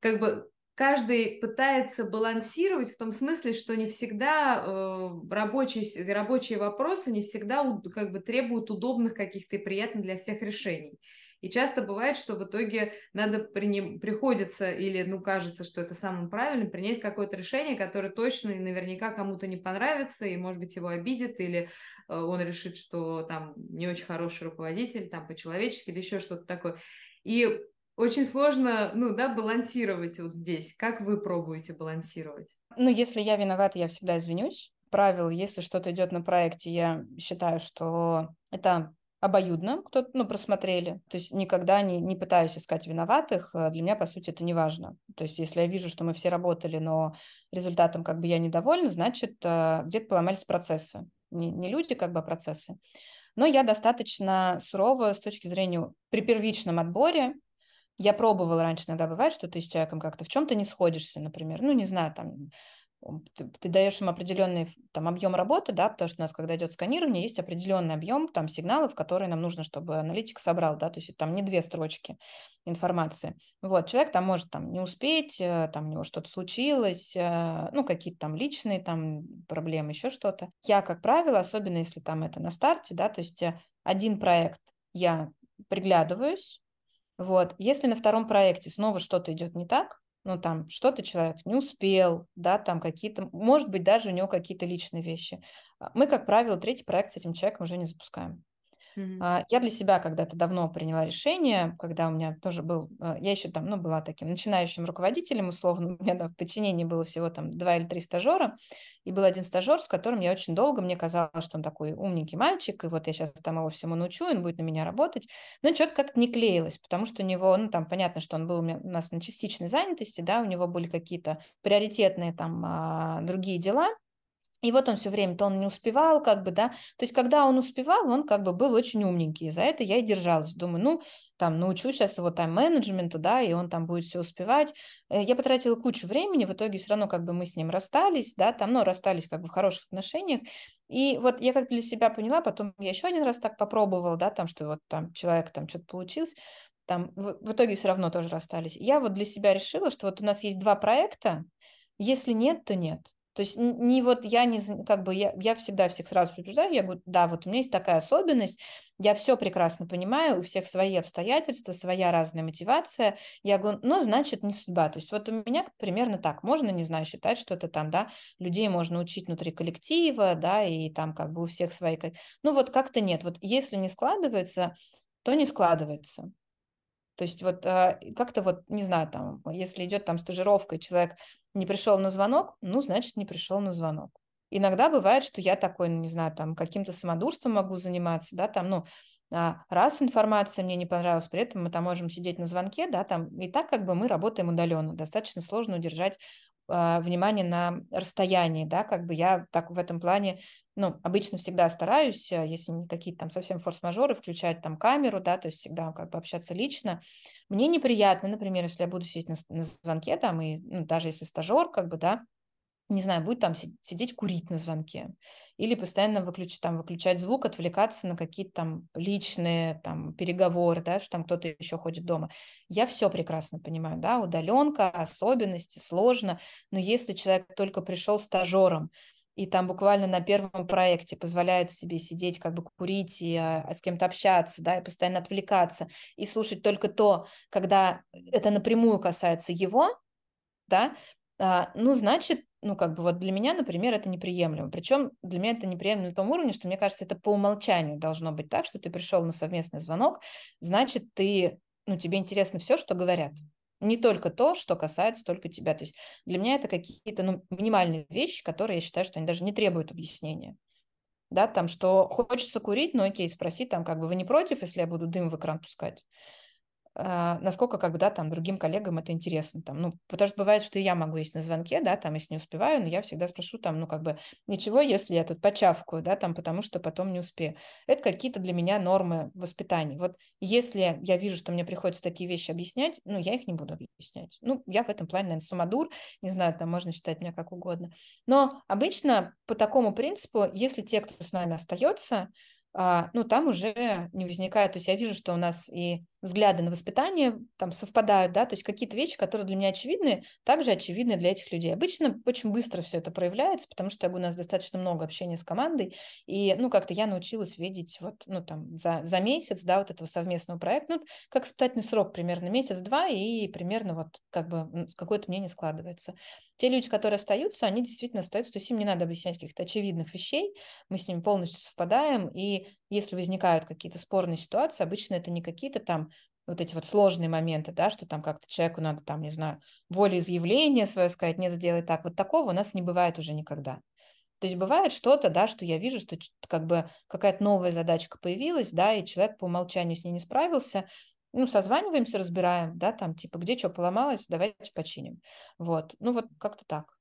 S1: как бы каждый пытается балансировать в том смысле, что не всегда э, рабочие, рабочие вопросы не всегда как бы требуют удобных каких-то и приятных для всех решений. И часто бывает, что в итоге надо приним... приходится или, ну, кажется, что это самым правильным, принять какое-то решение, которое точно и наверняка кому-то не понравится, и, может быть, его обидит, или э, он решит, что там не очень хороший руководитель, там по-человечески, или еще что-то такое. И очень сложно, ну, да, балансировать вот здесь. Как вы пробуете балансировать?
S2: Ну, если я виновата, я всегда извинюсь. Правило, если что-то идет на проекте, я считаю, что это обоюдно, кто ну, просмотрели. То есть никогда не, не пытаюсь искать виноватых. Э, для меня, по сути, это не важно. То есть если я вижу, что мы все работали, но результатом как бы я недовольна, значит, э, где-то поломались процессы. Не, не люди, как бы, а процессы. Но я достаточно сурова с точки зрения при первичном отборе. Я пробовала раньше, иногда бывает, что ты с человеком как-то в чем-то не сходишься, например. Ну, не знаю, там ты, ты даешь им определенный там объем работы, да, потому что у нас, когда идет сканирование, есть определенный объем там сигналов, которые нам нужно, чтобы аналитик собрал, да, то есть там не две строчки информации. Вот, человек там может там не успеть, э, там у него что-то случилось, э, ну, какие-то там личные там проблемы, еще что-то. Я, как правило, особенно если там это на старте, да, то есть э, один проект я приглядываюсь, вот, если на втором проекте снова что-то идет не так, ну, там, что-то человек не успел, да, там какие-то, может быть, даже у него какие-то личные вещи. А, мы, как правило, третий проект с этим человеком уже не запускаем. Mm-hmm. Я для себя когда-то давно приняла решение, когда у меня тоже был, а, я еще там, ну, была таким начинающим руководителем, условно, у меня да, в подчинении было всего там два или три стажера, и был один стажер, с которым я очень долго, мне казалось, что он такой умненький мальчик, и вот я сейчас там его всему научу, он будет на меня работать, но что-то как-то не клеилось, потому что у него, ну, там, понятно, что он был у, меня, у нас на частичной занятости, да, у него были какие-то приоритетные там другие дела, и вот он все время, то он не успевал, как бы, да. То есть, когда он успевал, он как бы был очень умненький. За это я и держалась. Думаю, ну, там, научу сейчас его тайм-менеджменту, да, и он там будет все успевать. Э, я потратила кучу времени, в итоге все равно как бы мы с ним расстались, да, там, ну, расстались как бы в хороших отношениях. И вот я как для себя поняла, потом я еще один раз так попробовала, да, там, что вот там человек там что-то получилось, там в, в итоге все равно тоже расстались. Я вот для себя решила, что вот у нас есть два проекта, если нет, то нет. То есть не вот я не, как бы, я, я всегда всех сразу предупреждаю, я говорю, да, вот у меня есть такая особенность, я все прекрасно понимаю, у всех свои обстоятельства, своя разная мотивация, я говорю, ну, значит, не судьба. То есть вот у меня примерно так, можно, не знаю, считать, что это там, да, людей можно учить внутри коллектива, да, и там как бы у всех свои, ну, вот как-то нет, вот если не складывается, то не складывается. То есть вот а, как-то вот, не знаю, там, если идет там стажировка, и человек не пришел на звонок, ну, значит, не пришел на звонок. Иногда бывает, что я такой, не знаю, там, каким-то самодурством могу заниматься, да, там, ну, а, раз информация мне не понравилась, при этом мы там можем сидеть на звонке, да, там, и так как бы мы работаем удаленно, достаточно сложно удержать э, внимание на расстоянии, да, как бы я так в этом плане, ну, обычно всегда стараюсь, а, если не какие-то там совсем форс-мажоры, включать там камеру, да, то есть всегда как бы общаться лично. Мне неприятно, например, если я буду сидеть на, на звонке там, и ну, даже если стажер, как бы, да, не знаю, будет там сидеть курить на звонке или постоянно выключать, там, выключать звук, отвлекаться на какие-то там личные там переговоры, да, что там кто-то еще ходит дома. Я все прекрасно понимаю, да, удаленка, особенности, сложно, но если человек только пришел стажером, и там буквально на первом проекте позволяет себе сидеть, как бы курить и а, с кем-то общаться, да, и постоянно отвлекаться, и слушать только то, когда это напрямую касается его, да, ну, значит, ну, как бы вот для меня, например, это неприемлемо. Причем для меня это неприемлемо на том уровне, что мне кажется, это по умолчанию должно быть так, что ты пришел на совместный звонок, значит, ты, ну, тебе интересно все, что говорят. Не только то, что касается только тебя. То есть для меня это какие-то ну, минимальные вещи, которые я считаю, что они даже не требуют объяснения. Да, там, что хочется курить, ну окей, спроси, там, как бы вы не против, если я буду дым в экран пускать? А, насколько, как бы, да, там, другим коллегам это интересно, там, ну, потому что бывает, что и я могу есть на звонке, да, там, если не успеваю, но я всегда спрошу, там, ну, как бы, ничего, если я тут почавкаю, да, там, потому что потом не успею. Это какие-то для меня нормы воспитания. Вот если я вижу, что мне приходится такие вещи объяснять, ну, я их не буду объяснять. Ну, я в этом плане, наверное, сумадур, не знаю, там, можно считать меня как угодно. Но обычно по такому принципу, если те, кто с нами остается, а, ну, там уже не возникает, то есть я вижу, что у нас и взгляды на воспитание там совпадают, да, то есть какие-то вещи, которые для меня очевидны, также очевидны для этих людей. Обычно очень быстро все это проявляется, потому что у нас достаточно много общения с командой, и, ну, как-то я научилась видеть вот, ну, там, за, за месяц, да, вот этого совместного проекта, ну, как испытательный срок примерно месяц-два, и примерно вот как бы какое-то мнение складывается. Те люди, которые остаются, они действительно остаются, то есть им не надо объяснять каких-то очевидных вещей, мы с ними полностью совпадаем, и если возникают какие-то спорные ситуации, обычно это не какие-то там вот эти вот сложные моменты, да, что там как-то человеку надо там, не знаю, волеизъявление свое сказать, не сделай так. Вот такого у нас не бывает уже никогда. То есть бывает что-то, да, что я вижу, что как бы какая-то новая задачка появилась, да, и человек по умолчанию с ней не справился, ну, созваниваемся, разбираем, да, там, типа, где что поломалось, давайте починим. Вот, ну, вот как-то так.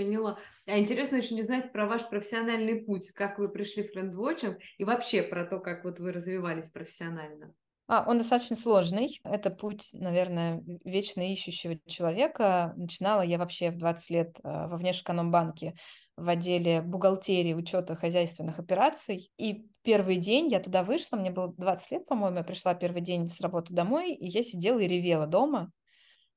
S1: Поняла. А интересно очень узнать про ваш профессиональный путь, как вы пришли в френдвотчинг и вообще про то, как вот вы развивались профессионально.
S2: А, он достаточно сложный. Это путь, наверное, вечно ищущего человека. Начинала я вообще в 20 лет а, во внешэкономбанке в отделе бухгалтерии, учета хозяйственных операций. И первый день я туда вышла, мне было 20 лет, по-моему, я пришла первый день с работы домой, и я сидела и ревела дома,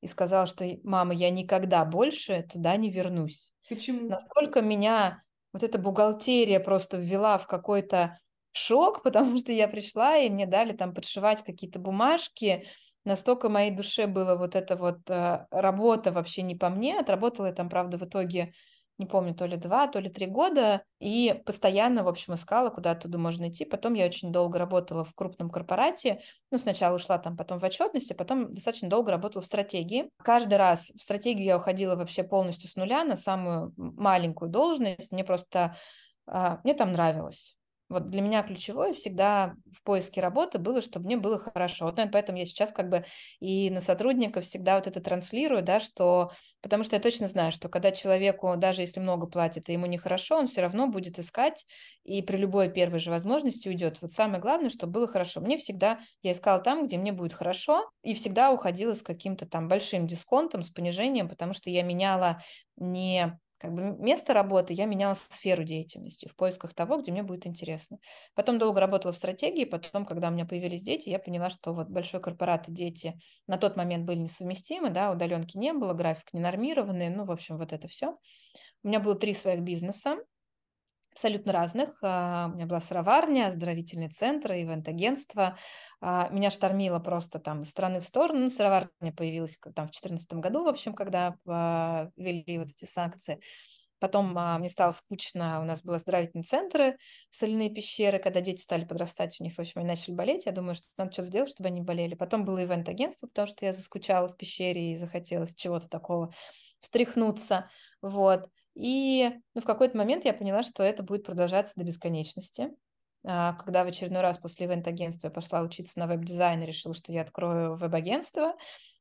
S2: и сказала, что, мама, я никогда больше туда не вернусь.
S1: Почему?
S2: Настолько меня вот эта бухгалтерия просто ввела в какой-то шок, потому что я пришла, и мне дали там подшивать какие-то бумажки. Настолько моей душе было вот эта вот э, работа вообще не по мне. Отработала я там, правда, в итоге не помню, то ли два, то ли три года, и постоянно, в общем, искала, куда оттуда можно идти. Потом я очень долго работала в крупном корпорате. Ну, сначала ушла там, потом в отчетности, потом достаточно долго работала в стратегии. Каждый раз в стратегию я уходила вообще полностью с нуля на самую маленькую должность. Мне просто... А, мне там нравилось. Вот для меня ключевое всегда в поиске работы было, чтобы мне было хорошо. Вот, наверное, поэтому я сейчас как бы и на сотрудников всегда вот это транслирую, да, что... Потому что я точно знаю, что когда человеку, даже если много платят, и ему нехорошо, он все равно будет искать и при любой первой же возможности уйдет. Вот самое главное, чтобы было хорошо. Мне всегда... Я искала там, где мне будет хорошо, и всегда уходила с каким-то там большим дисконтом, с понижением, потому что я меняла не как бы место работы, я меняла сферу деятельности в поисках того, где мне будет интересно. Потом долго работала в стратегии, потом, когда у меня появились дети, я поняла, что вот большой корпорат и дети на тот момент были несовместимы, да, удаленки не было, график ненормированный, ну, в общем, вот это все. У меня было три своих бизнеса, абсолютно разных. А, у меня была сыроварня, оздоровительный центр, ивент-агентство. А, меня штормило просто там из стороны в сторону. Ну, сыроварня появилась там в 2014 году, в общем, когда а, ввели вот эти санкции. Потом мне стало скучно, у нас были оздоровительные центры, соляные пещеры, когда дети стали подрастать, у них, в общем, они начали болеть. Я думаю, что надо что-то сделать, чтобы они болели. Потом было ивент-агентство, потому что я заскучала в пещере и захотелось чего-то такого встряхнуться. Вот. И ну, в какой-то момент я поняла, что это будет продолжаться до бесконечности. А, когда в очередной раз после ивент-агентства пошла учиться на веб-дизайн, решила, что я открою веб-агентство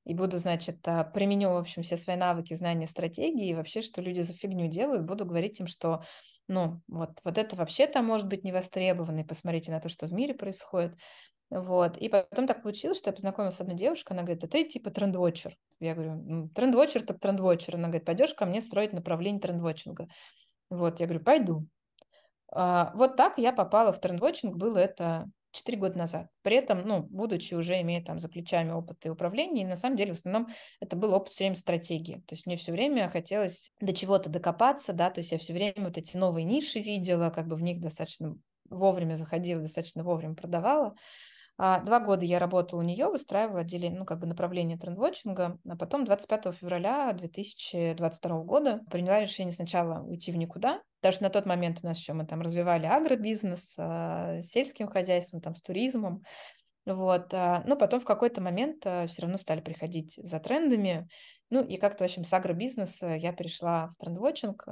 S2: и буду, значит, а, применю, в общем, все свои навыки, знания, стратегии, и вообще, что люди за фигню делают, буду говорить им, что, ну, вот, вот это вообще-то может быть не и посмотрите на то, что в мире происходит. Вот. И потом так получилось, что я познакомилась с одной девушкой, она говорит, а ты типа трендвотчер. Я говорю, ну, трендвотчер так трендвотчер. Она говорит, пойдешь ко мне строить направление трендвотчинга. Вот, я говорю, пойду. А, вот так я попала в трендвотчинг, было это 4 года назад. При этом, ну, будучи уже имея там за плечами опыт и управления, и на самом деле в основном это был опыт все время стратегии. То есть мне все время хотелось до чего-то докопаться, да, то есть я все время вот эти новые ниши видела, как бы в них достаточно вовремя заходила, достаточно вовремя продавала. А, два года я работала у нее, выстраивала отделение, ну, как бы направление трендвотчинга, а потом 25 февраля 2022 года приняла решение сначала уйти в никуда, даже на тот момент у нас еще мы там развивали агробизнес, а, с сельским хозяйством, там, с туризмом, вот, а, но потом в какой-то момент все равно стали приходить за трендами, ну, и как-то, в общем, с агробизнеса я перешла в трендвотчинг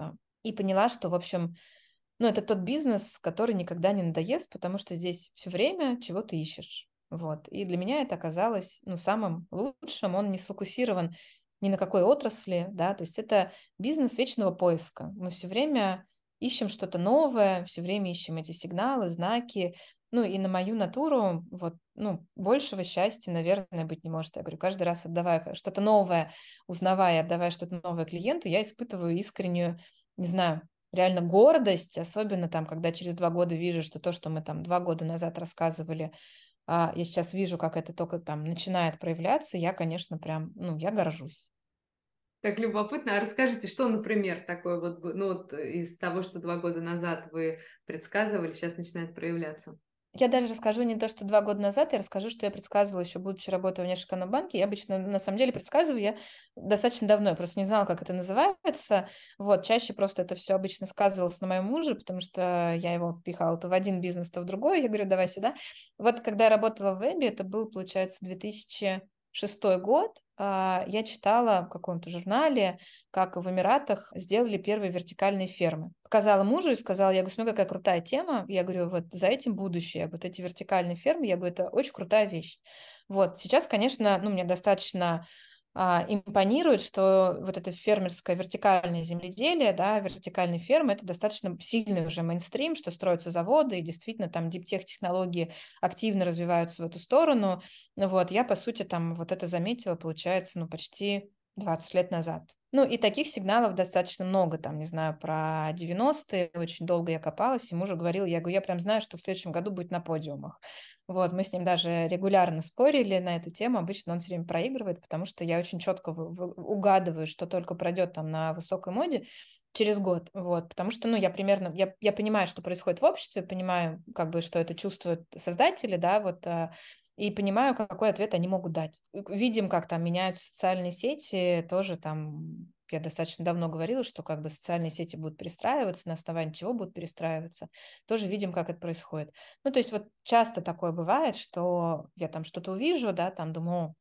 S2: и поняла, что, в общем, ну, это тот бизнес, который никогда не надоест, потому что здесь все время чего ты ищешь. Вот. И для меня это оказалось ну, самым лучшим. Он не сфокусирован ни на какой отрасли, да, то есть это бизнес вечного поиска. Мы все время ищем что-то новое, все время ищем эти сигналы, знаки. Ну и на мою натуру вот, ну, большего счастья, наверное, быть не может. Я говорю, каждый раз отдавая что-то новое, узнавая, отдавая что-то новое клиенту, я испытываю искреннюю, не знаю, реально гордость, особенно там, когда через два года вижу, что то, что мы там два года назад рассказывали, а я сейчас вижу, как это только там начинает проявляться, я, конечно, прям, ну, я горжусь.
S1: Так любопытно. А расскажите, что, например, такое вот, ну, вот из того, что два года назад вы предсказывали, сейчас начинает проявляться?
S2: Я даже расскажу не то, что два года назад, я расскажу, что я предсказывала еще, будучи работая в Внешэкономбанке. Я обычно, на самом деле, предсказываю я достаточно давно, я просто не знала, как это называется. Вот, чаще просто это все обычно сказывалось на моем муже, потому что я его пихала то в один бизнес, то в другой. Я говорю, давай сюда. Вот когда я работала в вебе, это был, получается, 2000 шестой год а, я читала в каком-то журнале, как в Эмиратах сделали первые вертикальные фермы. Показала мужу и сказала, я говорю, смотри, какая крутая тема. Я говорю, вот за этим будущее. Вот эти вертикальные фермы, я говорю, это очень крутая вещь. Вот, сейчас, конечно, ну, мне достаточно импонирует, что вот это фермерское вертикальное земледелие, да, вертикальные фермы, это достаточно сильный уже мейнстрим, что строятся заводы, и действительно там диптех-технологии активно развиваются в эту сторону. Вот, я, по сути, там вот это заметила, получается, ну, почти 20 лет назад. Ну, и таких сигналов достаточно много, там, не знаю, про 90-е, очень долго я копалась, ему уже говорил, я говорю, я прям знаю, что в следующем году будет на подиумах. Вот, мы с ним даже регулярно спорили на эту тему, обычно он все время проигрывает, потому что я очень четко угадываю, что только пройдет там на высокой моде через год, вот, потому что, ну, я примерно, я, я понимаю, что происходит в обществе, понимаю, как бы, что это чувствуют создатели, да, вот, а, и понимаю, какой ответ они могут дать. Видим, как там меняются социальные сети, тоже там я достаточно давно говорила, что как бы социальные сети будут перестраиваться, на основании чего будут перестраиваться. Тоже видим, как это происходит. Ну, то есть вот часто такое бывает, что я там что-то увижу, да, там думаю,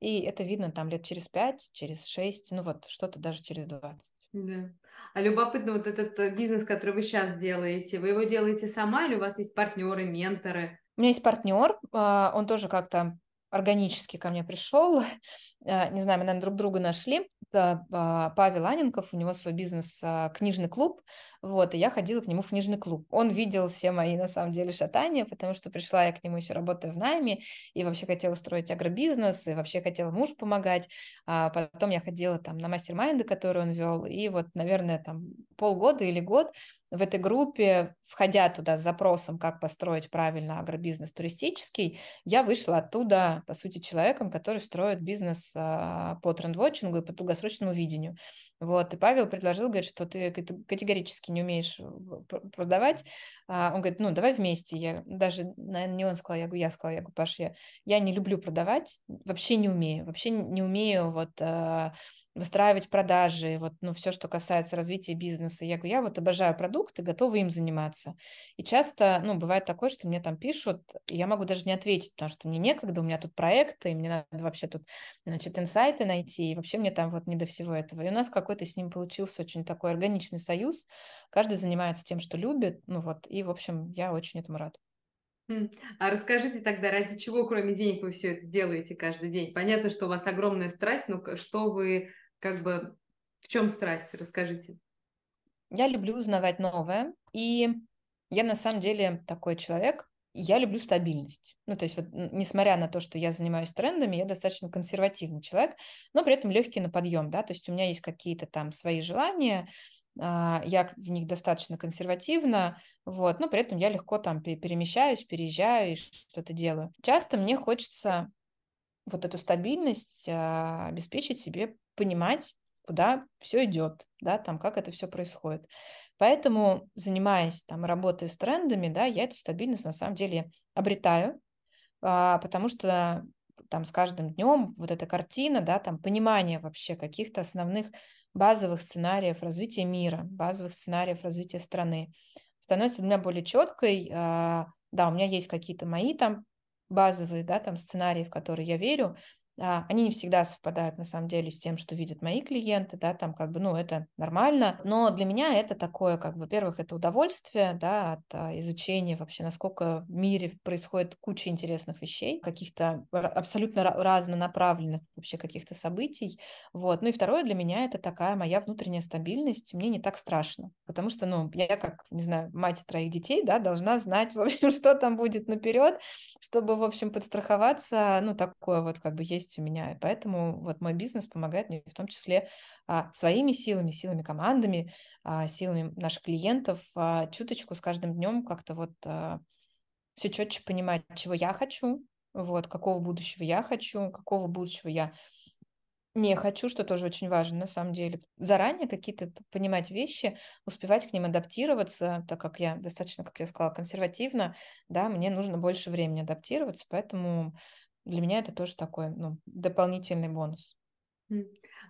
S2: и это видно там лет через пять, через шесть, ну вот что-то даже через двадцать.
S1: Да. А любопытно, вот этот э, бизнес, который вы сейчас делаете, вы его делаете сама или у вас есть партнеры, менторы?
S2: У меня есть партнер, а, он тоже как-то органически ко мне пришел. А, не знаю, мы, наверное, друг друга нашли. Это а, Павел Аненков, у него свой бизнес «Книжный клуб». Вот, и я ходила к нему в книжный клуб. Он видел все мои, на самом деле, шатания, потому что пришла я к нему еще работая в найме, и вообще хотела строить агробизнес, и вообще хотела мужу помогать. А потом я ходила там на мастер-майнды, которые он вел, и вот, наверное, там полгода или год в этой группе, входя туда с запросом, как построить правильно агробизнес туристический, я вышла оттуда, по сути, человеком, который строит бизнес а, по трендвотчингу и по долгосрочному видению. Вот, и Павел предложил, говорит, что ты категорически не умеешь э, продавать. А, он говорит, ну, давай вместе. Я даже, наверное, не он сказал, я говорю, я сказала, я говорю, Паш, я, я не люблю продавать, вообще не умею, вообще не умею вот а, выстраивать продажи, вот, ну, все, что касается развития бизнеса. Я говорю, я вот обожаю продукты, готова им заниматься. И часто, ну, бывает такое, что мне там пишут, и я могу даже не ответить, потому что мне некогда, у меня тут проекты, и мне надо вообще тут, значит, инсайты найти, и вообще мне там вот не до всего этого. И у нас какой-то с ним получился очень такой органичный союз. Каждый занимается тем, что любит, ну вот, и, в общем, я очень этому рада.
S1: А расскажите тогда, ради чего, кроме денег, вы все это делаете каждый день? Понятно, что у вас огромная страсть, но что вы как бы в чем страсть? Расскажите.
S2: Я люблю узнавать новое, и я на самом деле такой человек, я люблю стабильность. Ну, то есть, вот, несмотря на то, что я занимаюсь трендами, я достаточно консервативный человек, но при этом легкий на подъем, да, то есть у меня есть какие-то там свои желания, я в них достаточно консервативна, вот, но при этом я легко там перемещаюсь, переезжаю и что-то делаю. Часто мне хочется вот эту стабильность а, обеспечить себе понимать, куда все идет, да, там, как это все происходит. Поэтому, занимаясь там работой с трендами, да, я эту стабильность на самом деле обретаю, а, потому что там с каждым днем вот эта картина, да, там понимание вообще каких-то основных базовых сценариев развития мира, базовых сценариев развития страны становится для меня более четкой. А, да, у меня есть какие-то мои там базовые, да, там сценарии, в которые я верю, они не всегда совпадают на самом деле с тем, что видят мои клиенты, да, там как бы, ну, это нормально, но для меня это такое, как, во-первых, это удовольствие, да, от а, изучения вообще, насколько в мире происходит куча интересных вещей, каких-то абсолютно разнонаправленных вообще каких-то событий, вот, ну и второе для меня это такая моя внутренняя стабильность, мне не так страшно, потому что, ну, я как, не знаю, мать троих детей, да, должна знать, в общем, что там будет наперед, чтобы, в общем, подстраховаться, ну, такое вот как бы есть есть у меня. И поэтому вот мой бизнес помогает мне в том числе а, своими силами, силами командами, а, силами наших клиентов а, чуточку с каждым днем как-то вот а, все четче понимать, чего я хочу, вот, какого будущего я хочу, какого будущего я не хочу, что тоже очень важно на самом деле. Заранее какие-то понимать вещи, успевать к ним адаптироваться, так как я достаточно, как я сказала, консервативно, да, мне нужно больше времени адаптироваться, поэтому для меня это тоже такой ну, дополнительный бонус.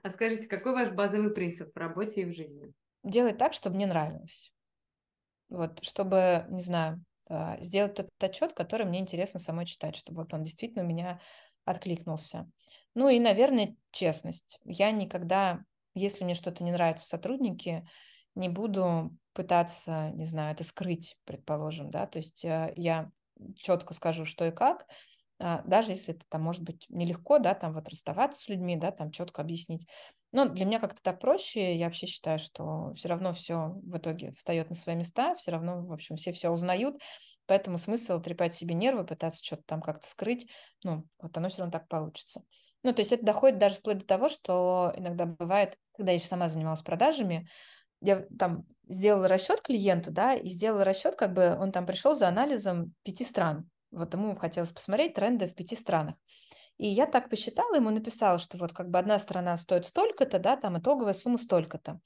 S1: А скажите, какой ваш базовый принцип в работе и в жизни?
S2: Делать так, чтобы мне нравилось. Вот, чтобы, не знаю, а, сделать тот отчет, который мне интересно самой читать, чтобы вот он действительно у меня откликнулся. Ну и, наверное, честность. Я никогда, если мне что-то не нравится в сотруднике, не буду пытаться, не знаю, это скрыть, предположим, да, то есть а, я четко скажу, что и как, даже если это там может быть нелегко, да, там вот расставаться с людьми, да, там четко объяснить. Но для меня как-то так проще, я вообще считаю, что все равно все в итоге встает на свои места, все равно, в общем, все все узнают, поэтому смысл трепать себе нервы, пытаться что-то там как-то скрыть, ну, вот оно все равно так получится. Ну, то есть это доходит даже вплоть до того, что иногда бывает, когда я еще сама занималась продажами, я там сделала расчет клиенту, да, и сделала расчет, как бы он там пришел за анализом пяти стран. Вот ему хотелось посмотреть тренды в пяти странах. И я так посчитала, ему написала, что вот как бы одна страна стоит столько-то, да, там итоговая сумма столько-то.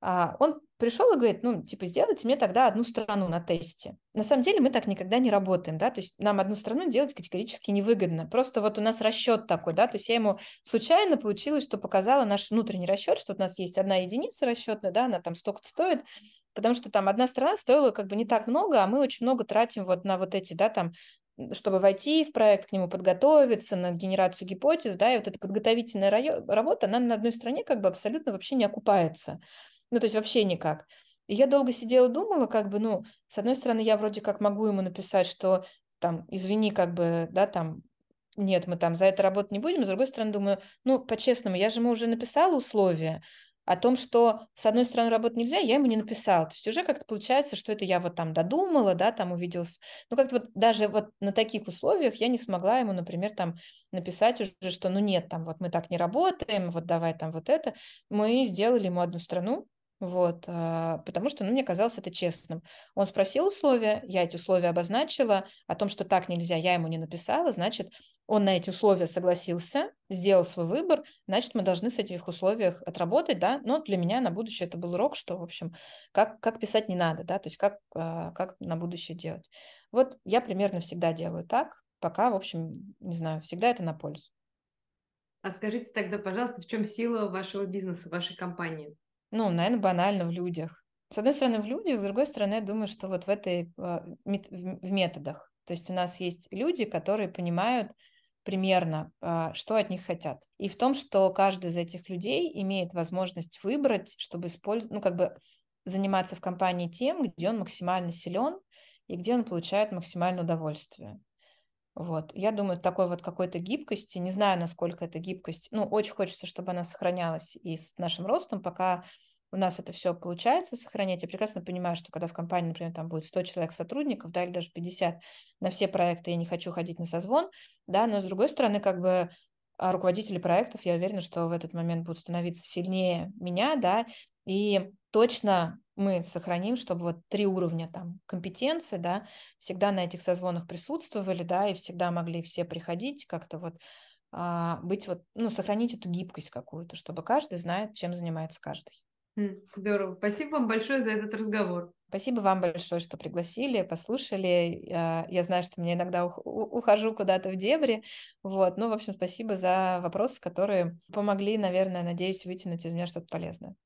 S2: А он пришел и говорит, ну, типа, сделайте мне тогда одну страну на тесте. На самом деле мы так никогда не работаем, да, то есть нам одну страну делать категорически невыгодно. Просто вот у нас расчет такой, да, то есть я ему случайно получилось, что показала наш внутренний расчет, что у нас есть одна единица расчетная, да, она там столько-то стоит, потому что там одна страна стоила как бы не так много, а мы очень много тратим вот на вот эти, да, там чтобы войти в проект, к нему подготовиться, на генерацию гипотез, да, и вот эта подготовительная работа, она на одной стране как бы абсолютно вообще не окупается. Ну, то есть вообще никак. И я долго сидела, думала, как бы, ну, с одной стороны, я вроде как могу ему написать, что там, извини, как бы, да, там, нет, мы там за это работать не будем, с другой стороны, думаю, ну, по-честному, я же ему уже написала условия, о том, что с одной стороны работать нельзя, я ему не написала. То есть уже как-то получается, что это я вот там додумала, да, там увиделась. Ну, как-то вот даже вот на таких условиях я не смогла ему, например, там написать уже, что ну нет, там вот мы так не работаем, вот давай там вот это. Мы сделали ему одну страну, вот, а, потому что, ну, мне казалось это честным. Он спросил условия, я эти условия обозначила, о том, что так нельзя, я ему не написала, значит, он на эти условия согласился, сделал свой выбор, значит, мы должны с этих условиях отработать, да, но для меня на будущее это был урок, что, в общем, как, как писать не надо, да, то есть как, а, как на будущее делать. Вот я примерно всегда делаю так, пока, в общем, не знаю, всегда это на пользу.
S1: А скажите тогда, пожалуйста, в чем сила вашего бизнеса, вашей компании?
S2: Ну, наверное, банально в людях. С одной стороны, в людях, с другой стороны, я думаю, что вот в этой, а, в методах. То есть у нас есть люди, которые понимают примерно, а, что от них хотят. И в том, что каждый из этих людей имеет возможность выбрать, чтобы использовать, ну, как бы заниматься в компании тем, где он максимально силен и где он получает максимальное удовольствие. Вот. Я думаю, такой вот какой-то гибкости, не знаю, насколько эта гибкость, ну, очень хочется, чтобы она сохранялась и с нашим ростом, пока у нас это все получается сохранять. Я прекрасно понимаю, что когда в компании, например, там будет 100 человек сотрудников, да, или даже 50, на все проекты я не хочу ходить на созвон, да, но с другой стороны, как бы а, руководители проектов, я уверена, что в этот момент будут становиться сильнее меня, да, и точно мы сохраним, чтобы вот три уровня там компетенции, да, всегда на этих созвонах присутствовали, да, и всегда могли все приходить, как-то вот а, быть вот, ну, сохранить эту гибкость какую-то, чтобы каждый знает, чем занимается каждый.
S1: Здорово. Спасибо вам большое за этот разговор.
S2: Спасибо вам большое, что пригласили, послушали. Я знаю, что мне иногда ухожу куда-то в дебри. Вот. Ну, в общем, спасибо за вопросы, которые помогли, наверное, надеюсь, вытянуть из меня что-то полезное.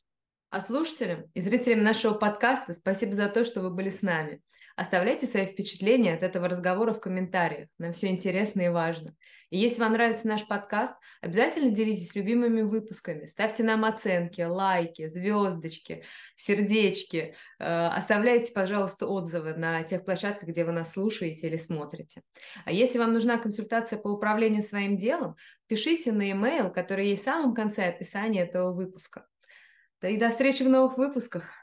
S1: А слушателям и зрителям нашего подкаста спасибо за то, что вы были с нами. Оставляйте свои впечатления от этого разговора в комментариях. Нам все интересно и важно. И если вам нравится наш подкаст, обязательно делитесь любимыми выпусками. Ставьте нам оценки, лайки, звездочки, сердечки. Э, оставляйте, пожалуйста, отзывы на тех площадках, где вы нас слушаете или смотрите. А если вам нужна консультация по управлению своим делом, пишите на e-mail, который есть в самом конце описания этого выпуска. И до встречи в новых выпусках.